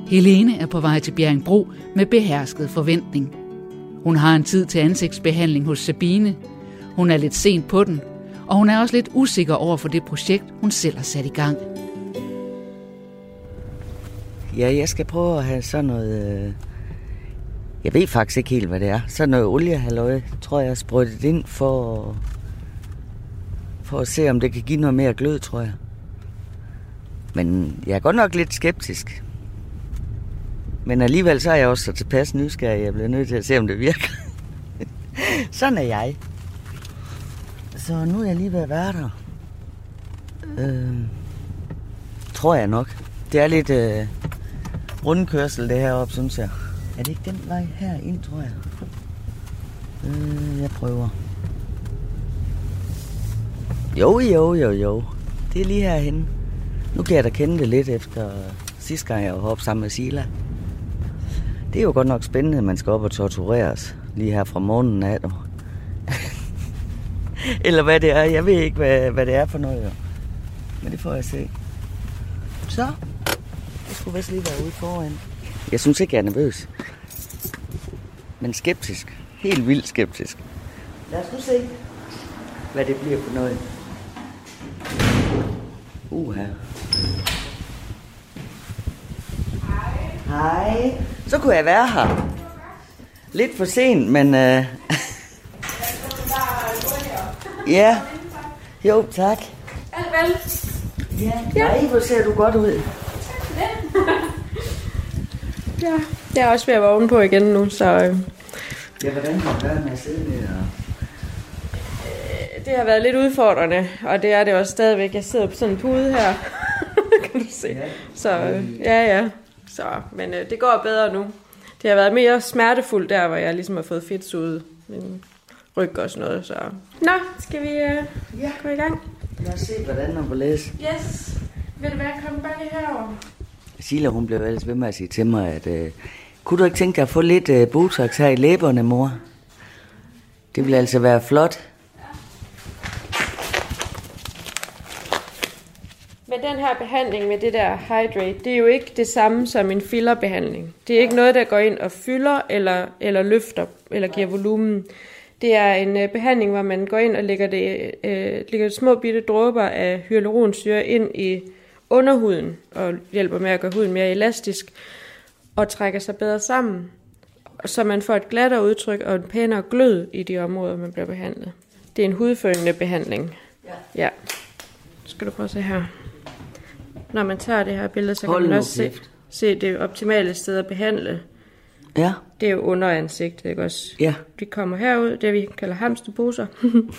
Helene er på vej til Bjerringbro med behersket forventning. Hun har en tid til ansigtsbehandling hos Sabine. Hun er lidt sent på den, og hun er også lidt usikker over for det projekt, hun selv har sat i gang. Ja, jeg skal prøve at have sådan noget... Øh, jeg ved faktisk ikke helt, hvad det er. Sådan noget oliehalløj, tror jeg, er sprøjtet ind for, for at se, om det kan give noget mere glød, tror jeg. Men jeg er godt nok lidt skeptisk. Men alligevel så er jeg også så tilpas nysgerrig, jeg bliver nødt til at se, om det virker. *laughs* sådan er jeg. Så nu er jeg lige ved at være der. Øh, tror jeg nok. Det er lidt øh, rundkørsel, det her op, synes jeg. Er det ikke den vej her ind, tror jeg? Øh, jeg prøver. Jo, jo, jo, jo. Det er lige herhen. Nu kan jeg da kende det lidt efter øh, sidste gang, jeg var heroppe sammen med Sila. Det er jo godt nok spændende, at man skal op og tortureres lige her fra morgenen af. du. *laughs* Eller hvad det er. Jeg ved ikke, hvad, hvad det er for noget. Jo. Men det får jeg se. Så. Jeg skulle vist lige være ude foran. Jeg synes ikke, jeg er nervøs. Men skeptisk. Helt vildt skeptisk. Lad os nu se, hvad det bliver for noget. Uha. Hej. Så kunne jeg være her. Lidt for sent, men... Øh... *laughs* ja. Jo, tak. Vel, Ja, nej, hvor ser du godt ud. *laughs* ja. Jeg er også ved at være ovenpå igen nu, så øh, Ja, hvordan kan det være med at sidde ned og det har været lidt udfordrende, og det er det også stadigvæk. Jeg sidder på sådan en pude her, *laughs* kan du se. Så ja, ja. Så, men øh, det går bedre nu. Det har været mere smertefuldt der, hvor jeg ligesom har fået fedt ud min ryg og sådan noget. Så. Nå, skal vi øh, ja. gå i gang? Lad os se, hvordan man vil læse. Yes. Vil du være kommet bare lige herover? Sila, hun blev ellers ved med at sige til mig, at øh, kunne du ikke tænke dig at få lidt øh, Botox her i læberne, mor? Det vil altså være flot. Men den her behandling med det der hydrate, det er jo ikke det samme som en fillerbehandling. Det er ikke noget, der går ind og fylder eller, eller løfter eller giver volumen. Det er en øh, behandling, hvor man går ind og lægger, det, øh, lægger små bitte dråber af hyaluronsyre ind i underhuden og hjælper med at gøre huden mere elastisk og trækker sig bedre sammen, så man får et glattere udtryk og en pænere glød i de områder, man bliver behandlet. Det er en hudfølgende behandling. Ja. ja. Skal du prøve at se her. Når man tager det her billede, så kan Hold man også se, se det optimale sted at behandle. Ja. Det er jo under ansigtet, ikke også? Ja. De kommer herud, det vi kalder hamsterposer.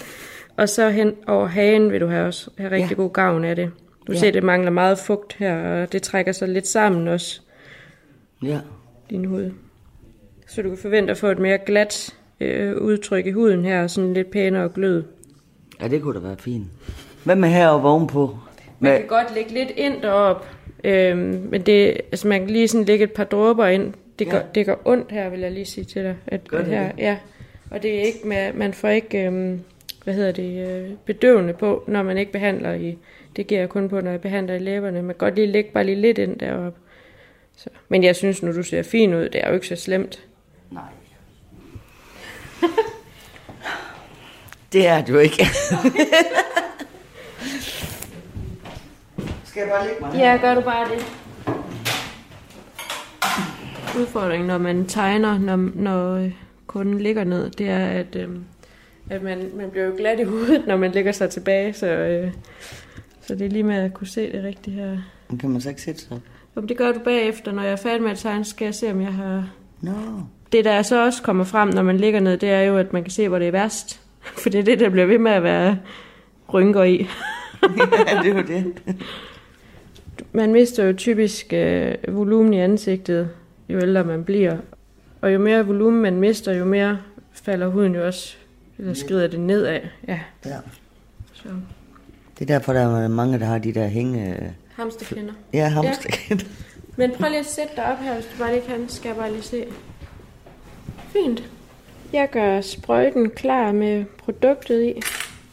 *laughs* og så hen over hagen vil du have også have rigtig ja. god gavn af det. Du ja. ser, det mangler meget fugt her, og det trækker sig lidt sammen også. Ja. Din hud. Så du kan forvente at få et mere glat øh, udtryk i huden her, og sådan lidt pænere glød. Ja, det kunne da være fint. Hvad med heroppe ovenpå? Man kan godt lægge lidt ind derop, øhm, men det, altså man kan lige sådan lægge et par dråber ind. Det gør, ja. det gør ondt her, vil jeg lige sige til dig. At, gør det her, det? Ja, og det er ikke med, man får ikke, øhm, hvad hedder det, øh, bedøvende på, når man ikke behandler i, det giver jeg kun på, når jeg behandler i læberne. Man kan godt lige lægge bare lige lidt ind deroppe. Så. Men jeg synes, nu du ser fin ud, det er jo ikke så slemt. Nej. *laughs* det er du ikke. *laughs* *laughs* Skal jeg bare lægge mig? Ja, gør du bare det. Udfordringen, når man tegner, når, når kunden ligger ned, det er, at, øh, at man, man bliver jo glat i hovedet, når man ligger sig tilbage, så, øh, så det er lige med at kunne se det rigtigt her. Men kan man så ikke sætte sig? Jo, det gør du bagefter. Når jeg er færdig med at tegne, skal jeg se, om jeg har... No. Det, der så også kommer frem, når man ligger ned, det er jo, at man kan se, hvor det er værst. *laughs* For det er det, der bliver ved med at være rynker i. *laughs* ja, det er jo det. Man mister jo typisk øh, volumen i ansigtet, jo ældre man bliver. Og jo mere volumen man mister, jo mere falder huden jo også, eller skrider det nedad. Ja. Ja. Så. Det er derfor, der er mange, der har de der hænge... Hamsterkinder. Ja, hamsterkinder. Ja. Men prøv lige at sætte dig op her, hvis du bare lige kan. Skal jeg bare lige se. Fint. Jeg gør sprøjten klar med produktet i.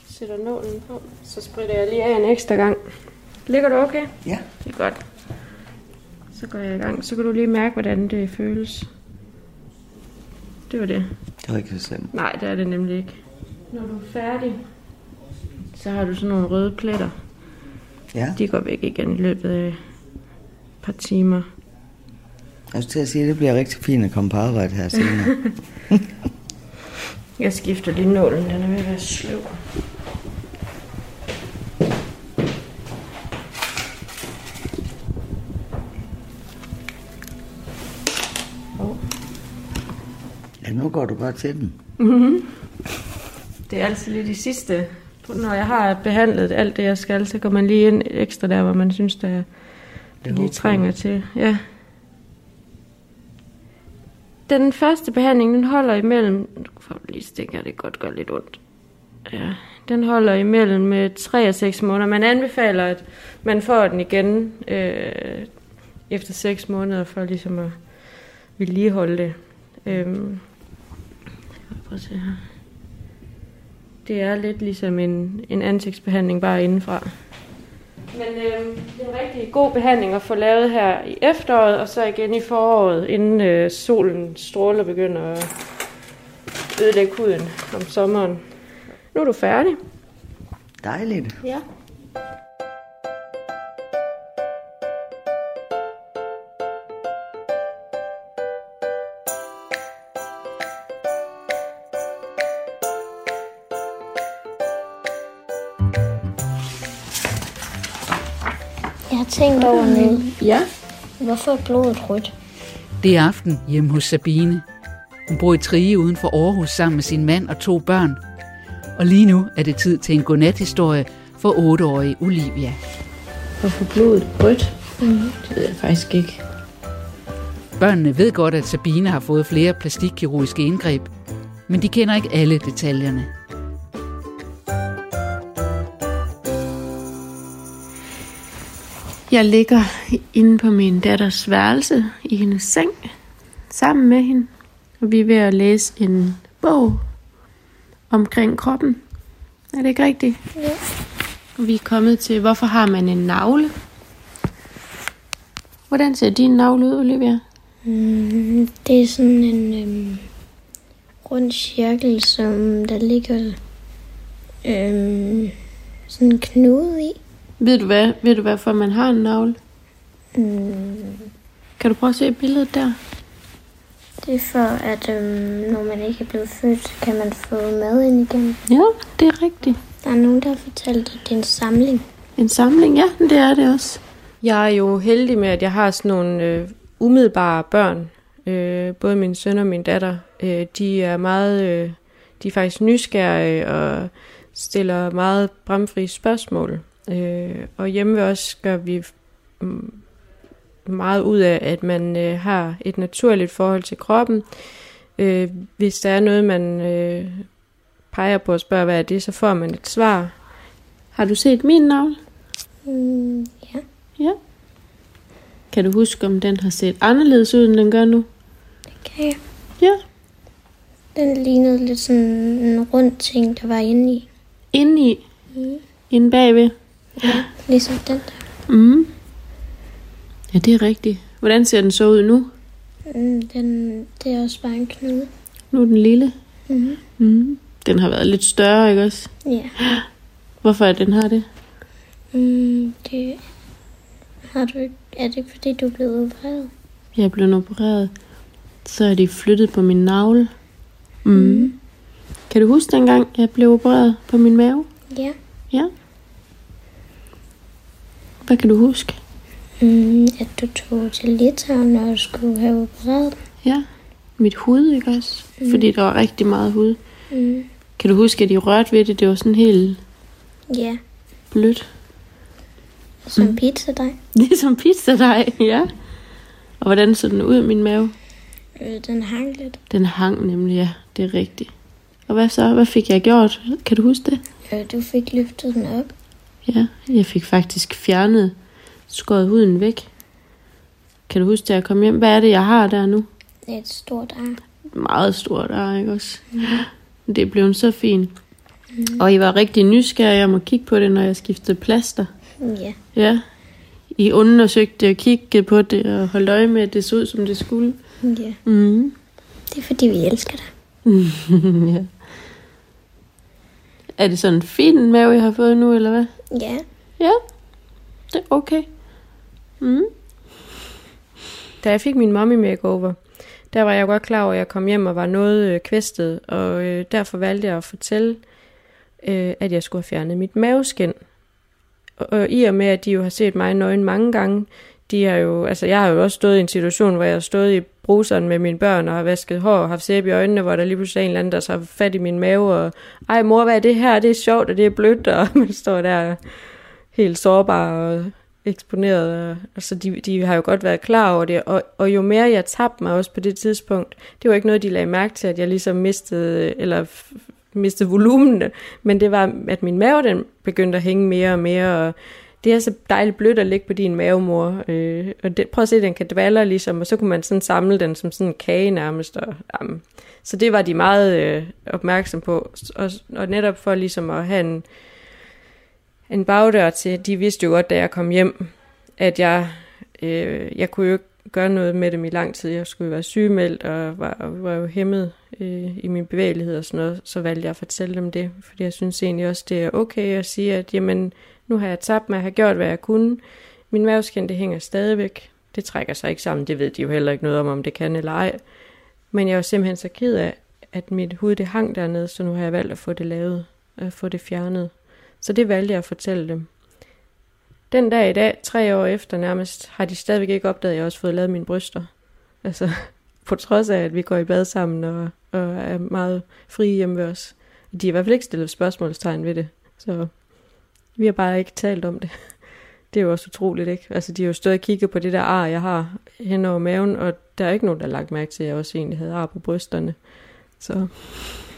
Sætter nålen på. Så spritter jeg lige af en ekstra gang. Ligger du okay? Ja. Det er godt. Så går jeg i gang. Så kan du lige mærke, hvordan det føles. Det var det. Det var ikke så slemt. Nej, det er det nemlig ikke. Når du er færdig, så har du sådan nogle røde pletter. Ja. De går væk igen i løbet af et par timer. Jeg skulle til at sige, at det bliver rigtig fint at komme på arbejde her senere. *laughs* Jeg skifter lige nålen, den er ved at være sløv. Nu går du bare til den. Mm-hmm. Det er altid lige de sidste. Når jeg har behandlet alt det, jeg skal, så går man lige ind ekstra der, hvor man synes, der det lige trænger jeg. til. Ja. Den første behandling, den holder imellem... Får lige stikker, det godt gør lidt ondt. Ja, den holder imellem øh, 3 og 6 måneder. Man anbefaler, at man får den igen øh, efter 6 måneder, for ligesom at vedligeholde det. Øhm, prøv at se her. Det er lidt ligesom en, en ansigtsbehandling bare indenfra. Men øh, det er en rigtig god behandling at få lavet her i efteråret, og så igen i foråret, inden øh, solen stråler begynder at ødelægge huden om sommeren. Nu er du færdig. Dejligt. Ja. Tænkt over nu, Ja. hvorfor er blodet rødt? Det er aften hjemme hos Sabine. Hun bor i Trige uden for Aarhus sammen med sin mand og to børn. Og lige nu er det tid til en godnat-historie for 8-årige Olivia. Hvorfor blodet rødt? Mm. Det ved jeg faktisk ikke. Børnene ved godt, at Sabine har fået flere plastikkirurgiske indgreb, men de kender ikke alle detaljerne. Jeg ligger inde på min datters værelse i hendes seng sammen med hende. Og vi er ved at læse en bog omkring kroppen. Er det ikke rigtigt? Ja. Vi er kommet til, hvorfor har man en navle? Hvordan ser din navle ud, Olivia? Mm, det er sådan en øhm, rund cirkel, som der ligger øhm, sådan en knude i. Ved du, hvad, ved du, hvorfor man har en navle? Mm, Kan du prøve at se billedet der? det er for, at øhm, når man ikke er blevet født, så kan man få mad ind igen. Ja, det er rigtigt. Der er nogen, der har fortalt, at det er en samling. En samling, ja, det er det også. Jeg er jo heldig med, at jeg har sådan nogle øh, umiddelbare børn. Øh, både min søn og min datter. Øh, de er meget, øh, de er faktisk nysgerrige og stiller meget bramfri spørgsmål. Øh, og hjemme ved os gør vi mm, meget ud af, at man øh, har et naturligt forhold til kroppen. Øh, hvis der er noget, man øh, peger på og spørger, hvad er det, så får man et svar. Har du set min navl? Mm, ja. Ja. Kan du huske, om den har set anderledes ud, end den gør nu? Kan jeg. Ja. Den lignede lidt sådan en rund ting, der var inde i. Inde i? Mm. Inde bagved? Ja, ligesom den der. Mm. Ja, det er rigtigt. Hvordan ser den så ud nu? Mm, den, det er også bare en knude. Nu er den lille. Mm. Mm. Den har været lidt større, ikke også? Ja. Hvorfor er den har det? Mm, det har du ikke. Er det fordi, du er blevet opereret? Jeg er blevet opereret. Så er de flyttet på min navle. Mm. Mm. Kan du huske dengang, jeg blev opereret på min mave? Ja. Ja. Hvad kan du huske? Mm, at du tog til Litauen, når du skulle have opereret. Ja. Mit hud, ikke også? Mm. Fordi der var rigtig meget hud. Mm. Kan du huske, at de rørte ved det? Det var sådan helt Ja, blødt. som mm. pizza *laughs* dig. Ligesom pizzadej, ja. Og hvordan så den ud, min mave? Øh, den hang lidt. Den hang nemlig, ja. Det er rigtigt. Og hvad så? Hvad fik jeg gjort? Kan du huske det? Øh, du fik løftet den op. Ja, jeg fik faktisk fjernet, skåret huden væk. Kan du huske, da jeg kom hjem? Hvad er det, jeg har der nu? Det er et stort ar. Meget stort der, ikke også? Mm. Det er blevet så fint. Mm. Og I var rigtig nysgerrige om at kigge på det, når jeg skiftede plaster. Ja. Ja. I undersøgte og kiggede på det og holdt øje med, at det så ud, som det skulle. ja. Mm. Det er fordi, vi elsker dig. *laughs* ja. Er det sådan en fin mave, jeg har fået nu, eller hvad? Ja. Ja, det er okay. Mm. Da jeg fik min mommy makeover, der var jeg godt klar over, at jeg kom hjem og var noget øh, kvæstet, og øh, derfor valgte jeg at fortælle, øh, at jeg skulle have fjernet mit maveskin. Og, og i og med, at de jo har set mig nøgen mange gange, de har jo, altså jeg har jo også stået i en situation, hvor jeg har stået i bruseren med mine børn og har vasket hår og haft sæbe i øjnene, hvor der lige pludselig er en eller anden, der så har fat i min mave og, ej mor, hvad er det her? Det er sjovt, og det er blødt, og *laughs* man står der helt sårbar og eksponeret. Og, altså de, de har jo godt været klar over det, og, og jo mere jeg tabte mig også på det tidspunkt, det var ikke noget, de lagde mærke til, at jeg ligesom mistede, eller mistede volumen, men det var, at min mave den begyndte at hænge mere og mere, og det er så dejligt blødt at ligge på din mavemor. Øh, og det, prøv at se, den kan dvalle ligesom, og så kunne man sådan samle den som sådan en kage nærmest. Og, jamen. Så det var de meget øh, opmærksom på. Og, og netop for ligesom at have en, en bagdør til, de vidste jo godt, da jeg kom hjem, at jeg, øh, jeg kunne jo ikke gøre noget med dem i lang tid. Jeg skulle jo være sygemeldt og var, og var jo hæmmet øh, i min bevægelighed og sådan noget. Så valgte jeg at fortælle dem det, fordi jeg synes egentlig også, det er okay at sige, at jamen, nu har jeg tabt mig, jeg har gjort, hvad jeg kunne. Min maveskin, det hænger stadigvæk. Det trækker sig ikke sammen, det ved de jo heller ikke noget om, om det kan eller ej. Men jeg var simpelthen så ked af, at mit hud det hang dernede, så nu har jeg valgt at få det lavet, at få det fjernet. Så det valgte jeg at fortælle dem. Den dag i dag, tre år efter nærmest, har de stadigvæk ikke opdaget, at jeg også fået lavet mine bryster. Altså, *laughs* på trods af, at vi går i bad sammen og, og er meget frie hjemme ved os. De har i hvert fald ikke stillet spørgsmålstegn ved det, så vi har bare ikke talt om det. *laughs* Det er jo også utroligt, ikke? Altså, de har jo stået og kigget på det der ar, jeg har hen over maven, og der er ikke nogen, der har lagt mærke til, at jeg også egentlig havde ar på brysterne. Så,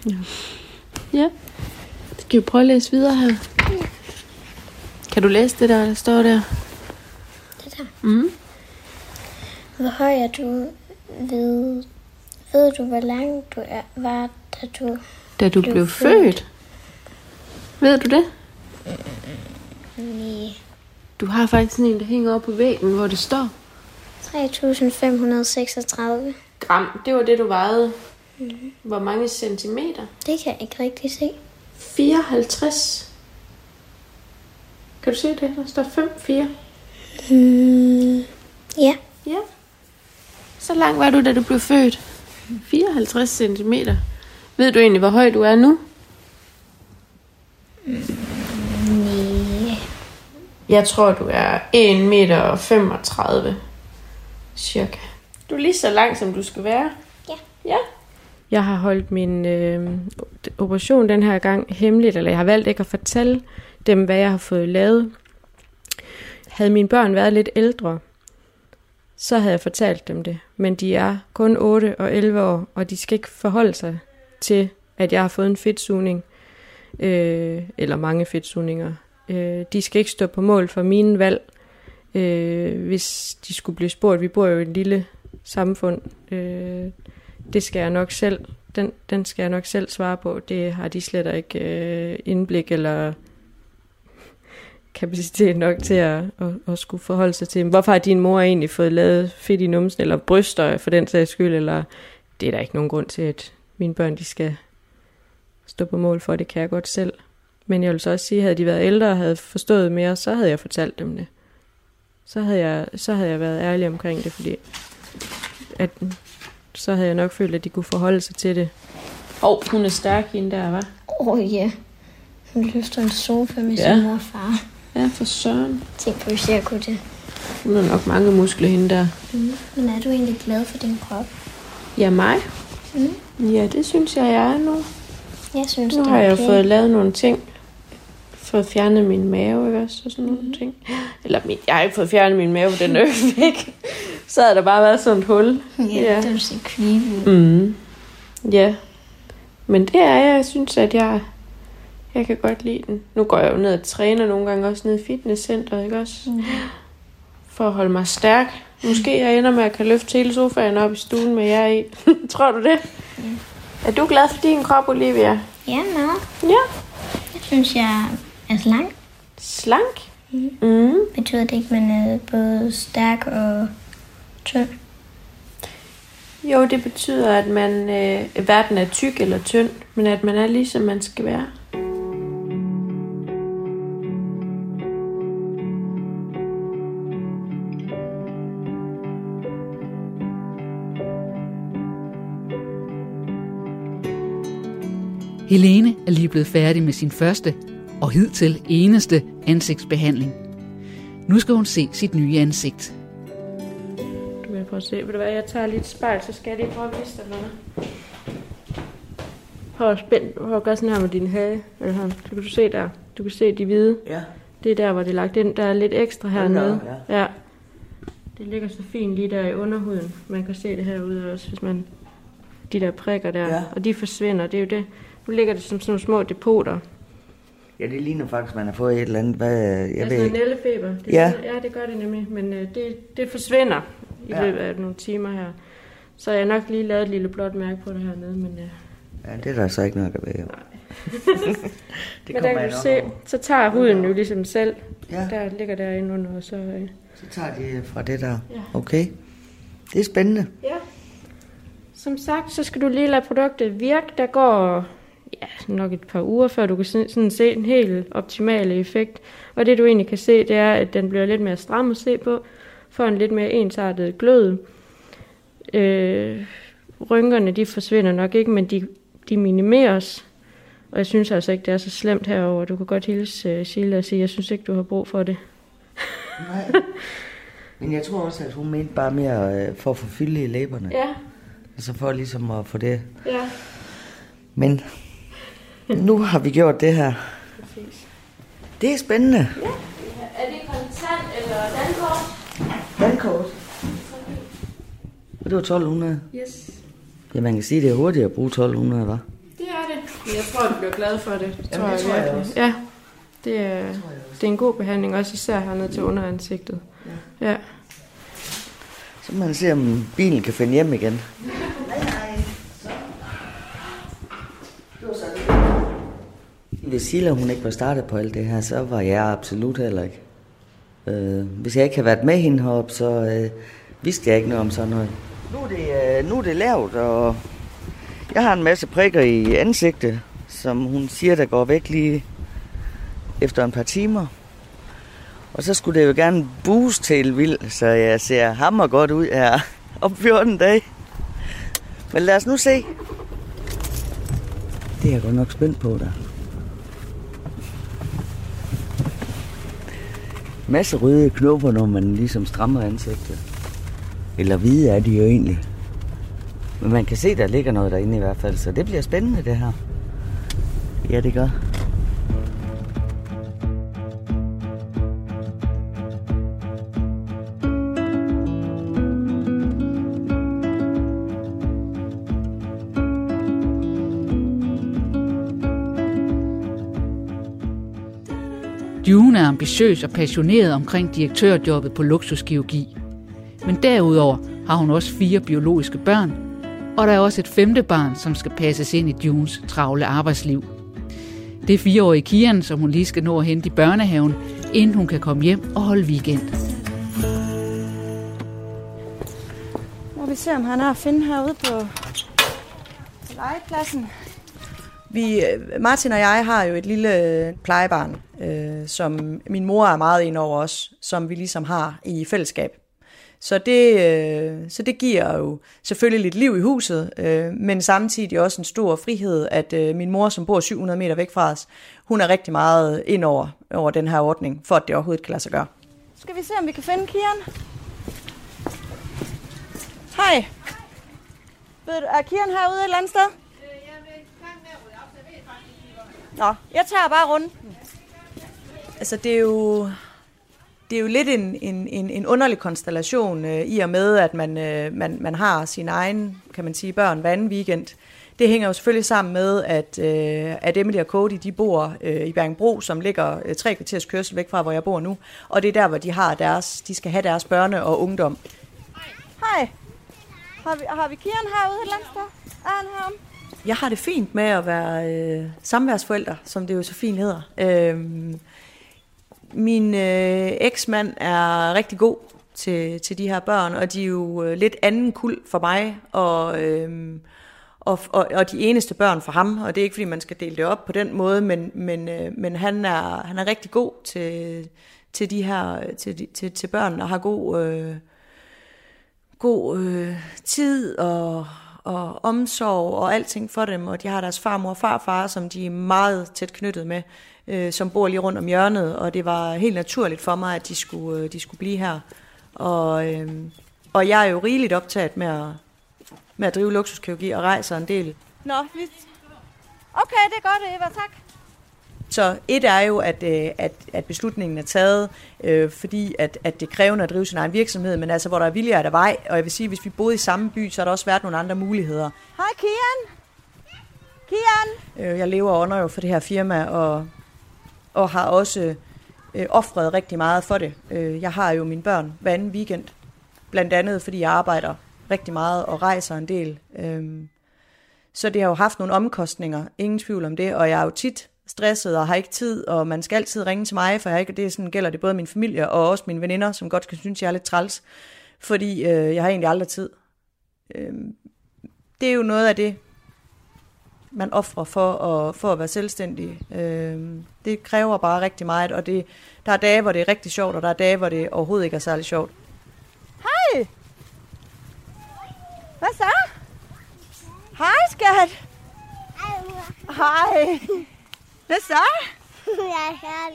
ja. Ja. Skal vi prøve at læse videre her? Kan du læse det der, der står der? Det der. Mm. Hvor høj er du ved... Ved du, hvor lang du er, var, da du... Da du Blev blev født. født. Ved du det? Nej. Du har faktisk sådan en, der hænger op på væggen, hvor det står. 3.536. Gram, det var det, du vejede. Hvor mange centimeter? Det kan jeg ikke rigtig se. 54. Kan du se det? Der står 5, 4. Hmm. Ja. Ja. Så lang var du, da du blev født? 54 cm. Ved du egentlig, hvor høj du er nu? Nej. Jeg tror, du er 1 meter 35. Cirka. Du er lige så lang, som du skal være. Ja. Ja. Jeg har holdt min øh, operation den her gang hemmeligt, eller jeg har valgt ikke at fortælle dem, hvad jeg har fået lavet. Havde mine børn været lidt ældre, så havde jeg fortalt dem det. Men de er kun 8 og 11 år, og de skal ikke forholde sig til, at jeg har fået en fedtsugning, øh, eller mange fedtsugninger. Øh, de skal ikke stå på mål for mine valg, øh, hvis de skulle blive spurgt. Vi bor jo i et lille samfund. Øh, det skal jeg nok selv, den, den skal jeg nok selv svare på. Det har de slet ikke øh, indblik eller kapacitet nok til at, at, at skulle forholde sig til. Hvorfor har din mor egentlig fået lavet fedt i numsen, eller bryster for den sags skyld, eller det er der ikke nogen grund til, at mine børn de skal stå på mål for, det kan jeg godt selv. Men jeg vil så også sige, havde de været ældre og havde forstået mere, så havde jeg fortalt dem det. Så havde jeg, så havde jeg været ærlig omkring det, fordi at, så havde jeg nok følt, at de kunne forholde sig til det. Åh, oh, hun er stærk hende der, var. Åh oh, ja. Hun løfter en sofa med Ja. sin mor og far. Ja, for søren. Tænk på, hvis jeg kunne det. Hun har nok mange muskler, hende der. Mm. Men er du egentlig glad for din krop? Ja, mig? Mm. Ja, det synes jeg, jeg er nu. Jeg synes, Nu det har er jeg okay. fået lavet nogle ting. Fået fjernet min mave, ikke også? Og sådan nogle ting. Eller min, jeg har ikke fået fjernet min mave, den er væk. *laughs* Så havde der bare været sådan et hul. Ja, Ja. det vil se creepy ud. Mm. Ja. Men det er jeg. Jeg synes, at jeg, jeg kan godt lide den. Nu går jeg jo ned og træner nogle gange også ned i fitnesscenteret, ikke også? Mm. For at holde mig stærk. Måske jeg ender med at kan løfte hele sofaen op i stuen med jer i. *laughs* Tror du det? Er du glad for din krop, Olivia? Ja, nå. Ja. Jeg synes, jeg er slank. Slank? Mm. Mm. Betyder det ikke, at man er både stærk og tynd? Jo, det betyder, at man øh, hverken er tyk eller tynd, men at man er ligesom man skal være. Helene er lige blevet færdig med sin første og hidtil eneste ansigtsbehandling. Nu skal hun se sit nye ansigt. Du vil prøve at se. Ved du hvad, jeg tager lidt spejl, så skal jeg lige prøve at vise dig noget. Prøv at, spænde, prøv at gøre sådan her med din hage. Eller her. Så kan du se der. Du kan se de hvide. Ja. Det er der, hvor det er lagt ind. Der er lidt ekstra hernede. op, ja. Det ligger så fint lige der i underhuden. Man kan se det herude også, hvis man... De der prikker der. Ja. Og de forsvinder. Det er jo det. Nu ligger det som sådan nogle små depoter. Ja, det ligner faktisk, man har fået et eller andet. Hvad, jeg Jeg ved nællefeber. Det Ja. ja. ja, det gør det nemlig. Men øh, det, det forsvinder i Ja. løbet af nogle timer her. Så jeg har nok lige lavet et lille blåt mærke på det hernede, men, øh, Ja, det er der så ikke noget, der ved. jo. *laughs* det men der kan du se, så tager huden jo ligesom selv. Ja. Der ligger derinde under, og så... Øh, Så tager de fra det der. Ja. Okay. Det er spændende. Ja. Som sagt, så skal du lige lade produktet virke. Der går ja, nok et par uger, før du kan sådan se en helt optimal effekt. Og det du egentlig kan se, det er, at den bliver lidt mere stram at se på. Får en lidt mere ensartet glød. Øh, rynkerne, de forsvinder nok ikke, men de, de minimeres. Og jeg synes altså ikke, det er så slemt herover. Du kan godt hilse uh, Sheila og sige, jeg synes ikke, du har brug for det. Nej. Men jeg tror også, at hun mente bare mere øh, for at få fylde i læberne. Ja, Altså for ligesom at få det. ja. Men nu har vi gjort det her. Det er spændende. Ja. Er det kontant eller dankort? Dankort. Og det var 1200. Yes. Ja, man kan sige, at det er hurtigt at bruge 1200, var. Det er det. Jeg tror, du bliver glad for det. det Jamen, tror det jeg tror jeg virkelig. også. Ja, det er, det er en god behandling, også især hernede til underansigtet. Ja. ja. Så man se, om bilen kan finde hjem igen. *laughs* Hvis Silla hun ikke var startet på alt det her, så var jeg absolut heller ikke. Øh, hvis jeg ikke havde været med hende heroppe, så øh, vidste jeg ikke noget om sådan noget. Nu er, det, øh, nu er det lavt, og jeg har en masse prikker i ansigtet, som hun siger, der går væk lige efter en par timer. Og så skulle det jo gerne booste helt vildt, så jeg ser hammer godt ud her *laughs* om 14 dage. Men lad os nu se. Det er jeg godt nok spændt på der. Masse røde knopper, når man ligesom strammer ansigtet. Eller hvide er de jo egentlig. Men man kan se, der ligger noget derinde i hvert fald, så det bliver spændende det her. Ja, det gør. June er ambitiøs og passioneret omkring direktørjobbet på luksuskirurgi. Men derudover har hun også fire biologiske børn, og der er også et femte barn, som skal passes ind i Junes travle arbejdsliv. Det er fireårige Kian, som hun lige skal nå at hente i børnehaven, inden hun kan komme hjem og holde weekend. Må vi se, om han er at finde herude på legepladsen. Vi, Martin og jeg har jo et lille øh, plejebarn, øh, som min mor er meget ind over os, som vi ligesom har i fællesskab. Så det, øh, så det giver jo selvfølgelig lidt liv i huset, øh, men samtidig også en stor frihed, at øh, min mor, som bor 700 meter væk fra os, hun er rigtig meget ind over, over den her ordning, for at det overhovedet kan lade sig gøre. Skal vi se, om vi kan finde Kian? Hej. Ved du, er Kian herude et eller andet sted? Nå, jeg tager bare runden. Altså, det er jo, det er jo lidt en, en, en, en underlig konstellation øh, i og med, at man, øh, man, man har sin egen, kan man sige, børn hver anden weekend. Det hænger jo selvfølgelig sammen med, at, øh, at Emily og Cody, de bor øh, i Bergenbro, som ligger øh, tre kvarters kørsel væk fra, hvor jeg bor nu. Og det er der, hvor de har deres, de skal have deres børne- og ungdom. Hej. Har vi, har vi Kian herude et eller andet sted? Er han herom? Jeg har det fint med at være øh, samværsforælder, som det jo så fint hedder. Øh, min øh, eksmand er rigtig god til, til de her børn, og de er jo øh, lidt anden kul for mig, og, øh, og, og, og de eneste børn for ham, og det er ikke, fordi man skal dele det op på den måde, men, men, øh, men han, er, han er rigtig god til, til de her, til, de- til, til børn, og har god, øh, god øh, tid og, og omsorg og alting for dem, og de har deres farmor og farfar, som de er meget tæt knyttet med, øh, som bor lige rundt om hjørnet, og det var helt naturligt for mig, at de skulle, øh, de skulle blive her. Og, øh, og jeg er jo rigeligt optaget med at, med at drive luksuskirurgi og rejser en del. Nå, vi... Okay, det er godt, Eva, tak. Så et er jo, at, øh, at, at beslutningen er taget, øh, fordi at, at det kræver at drive sin egen virksomhed, men altså hvor der er vilje, er der vej. Og jeg vil sige, hvis vi boede i samme by, så har der også været nogle andre muligheder. Hej Kian! Kian! Øh, jeg lever under jo for det her firma, og, og har også øh, offret rigtig meget for det. Øh, jeg har jo mine børn hver anden weekend, blandt andet fordi jeg arbejder rigtig meget og rejser en del. Øh, så det har jo haft nogle omkostninger, ingen tvivl om det, og jeg er jo tit stresset og har ikke tid, og man skal altid ringe til mig, for jeg ikke, det er sådan, gælder det både min familie og også mine veninder, som godt kan synes, jeg er lidt træls, fordi øh, jeg har egentlig aldrig tid. Øh, det er jo noget af det, man offrer for at, for at være selvstændig. Øh, det kræver bare rigtig meget, og det, der er dage, hvor det er rigtig sjovt, og der er dage, hvor det overhovedet ikke er særlig sjovt. Hej! Hvad så? Hej, skat! Hej! Hvad så? *laughs* Jeg er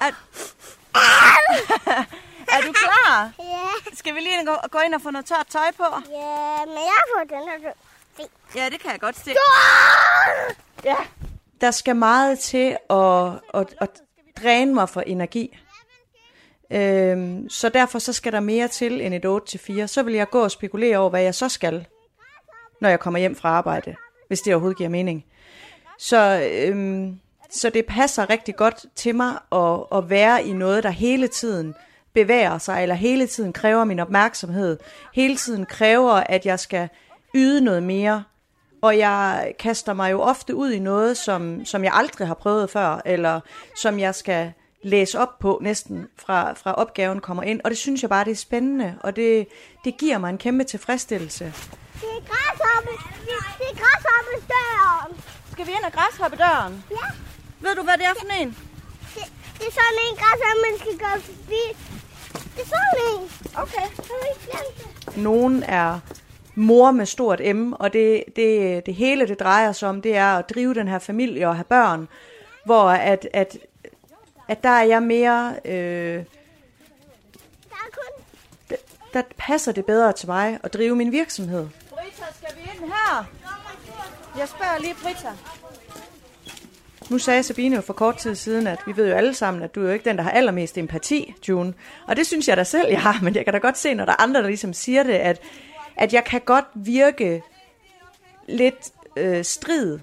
Er, *laughs* er du klar? Ja, Skal vi lige gå, gå ind og få noget tørt tøj på? ja, men jeg får den her. Ja, det kan jeg godt se. Ja. der skal meget til at, at, at dræne mig for energi. Øhm, så derfor så skal der mere til end et 8-4. Så vil jeg gå og spekulere over, hvad jeg så skal, når jeg kommer hjem fra arbejde, hvis det overhovedet giver mening. Så, øhm, så det passer rigtig godt til mig at, at være i noget, der hele tiden bevæger sig, eller hele tiden kræver min opmærksomhed, hele tiden kræver, at jeg skal yde noget mere, og jeg kaster mig jo ofte ud i noget, som, som jeg aldrig har prøvet før, eller som jeg skal læse op på næsten fra, fra opgaven kommer ind. Og det synes jeg bare, det er spændende, og det, det giver mig en kæmpe tilfredsstillelse. Det er græshoppe. Det er græshoppe. Skal vi ind og græshoppe døren? Ja. Ved du, hvad det er for en? Det, det er sådan en græshoppe, man skal gå forbi. Det er sådan en. Okay. Nogen er mor med stort M, og det, det, det hele, det drejer sig om, det er at drive den her familie og have børn, hvor at, at, at der er jeg mere... Øh, Der er kun... der, der passer det bedre til mig at drive min virksomhed. Brita, skal vi ind her? Jeg spørger lige Brita. Nu sagde Sabine jo for kort tid siden, at vi ved jo alle sammen, at du er jo ikke den, der har allermest empati, June. Og det synes jeg da selv, jeg har, men jeg kan da godt se, når der er andre, der ligesom siger det, at, at jeg kan godt virke lidt øh, strid,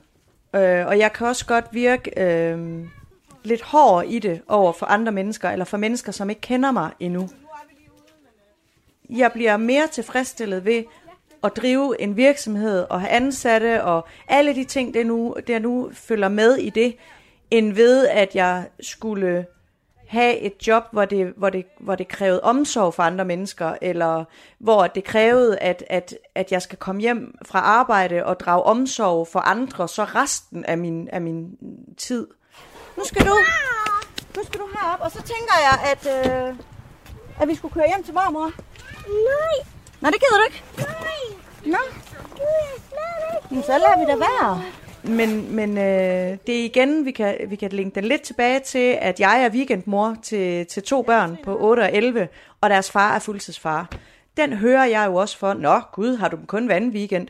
øh, og jeg kan også godt virke øh, lidt hård i det over for andre mennesker, eller for mennesker, som ikke kender mig endnu. Jeg bliver mere tilfredsstillet ved at drive en virksomhed og have ansatte og alle de ting, der nu, der nu følger med i det, end ved, at jeg skulle have et job, hvor det, hvor det, hvor det krævede omsorg for andre mennesker, eller hvor det krævede, at, at, at jeg skal komme hjem fra arbejde og drage omsorg for andre, så resten af min, af min tid. Nu skal du, nu skal du herop, og så tænker jeg, at, øh, at vi skulle køre hjem til mormor. Nej. Nej, det gider du ikke. Nej. Nå, men så lader vi da være. Men, men øh, det er igen, vi kan, vi kan linke den lidt tilbage til, at jeg er weekendmor til, til to børn på 8 og 11, og deres far er fuldtidsfar. Den hører jeg jo også for, nå gud, har du dem kun hver anden weekend?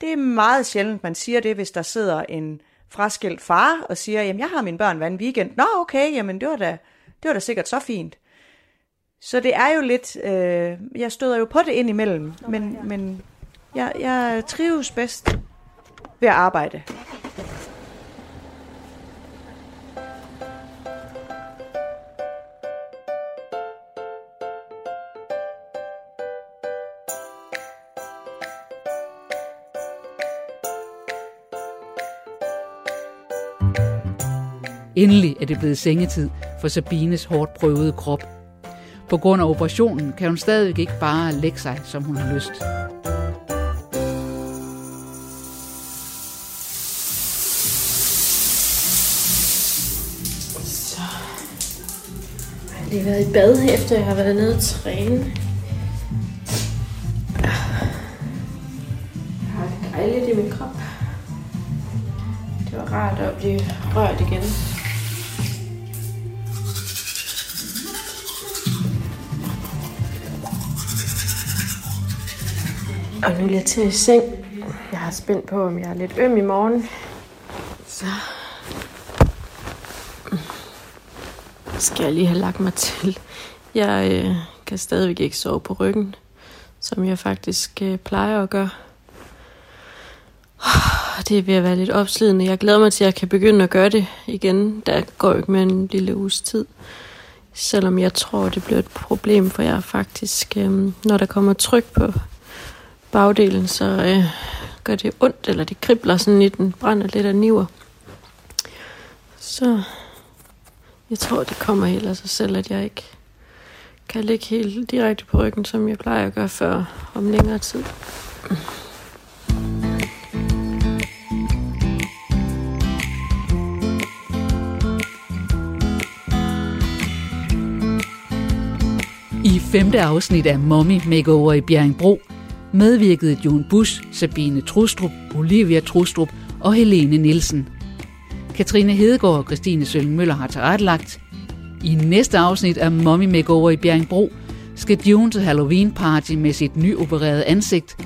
Det er meget sjældent, man siger det, hvis der sidder en fraskilt far og siger, jamen jeg har mine børn hver anden weekend. Nå okay, jamen det var da, det var da sikkert så fint. Så det er jo lidt, øh, jeg støder jo på det ind imellem, men, men jeg, jeg trives bedst ved at arbejde. Endelig er det blevet sengetid for Sabines hårdt prøvede krop. På grund af operationen kan hun stadigvæk ikke bare lægge sig, som hun har lyst. Så jeg har lige været i bad, efter jeg har været nede og træne. Jeg har det dejligt i min krop. Det var rart at blive rørt igen. Og nu er jeg til i seng. Jeg er spændt på, om jeg er lidt øm i morgen. Så skal jeg lige have lagt mig til. Jeg øh, kan stadigvæk ikke sove på ryggen, som jeg faktisk øh, plejer at gøre. Det er ved at være lidt opslidende. Jeg glæder mig til, at jeg kan begynde at gøre det igen. Der går jo ikke med en lille uges tid. Selvom jeg tror, det bliver et problem, for jeg faktisk, øh, når der kommer tryk på bagdelen, så øh, gør det ondt, eller det kribler sådan i den brænder lidt af niver. Så jeg tror, det kommer helt af sig selv, at jeg ikke kan ligge helt direkte på ryggen, som jeg plejer at gøre før om længere tid. I femte afsnit af Mommy Makeover i Bjerringbro medvirkede Jon Busch, Sabine Trustrup, Olivia Trustrup og Helene Nielsen. Katrine Hedegaard og Christine Sølling Møller har tilrettelagt. I næste afsnit af Mommy Makeover i Bjerringbro skal June til Halloween party med sit nyopererede ansigt.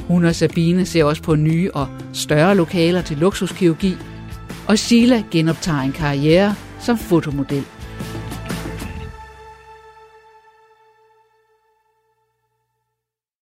Hun og Sabine ser også på nye og større lokaler til luksuskirurgi. Og Sheila genoptager en karriere som fotomodel.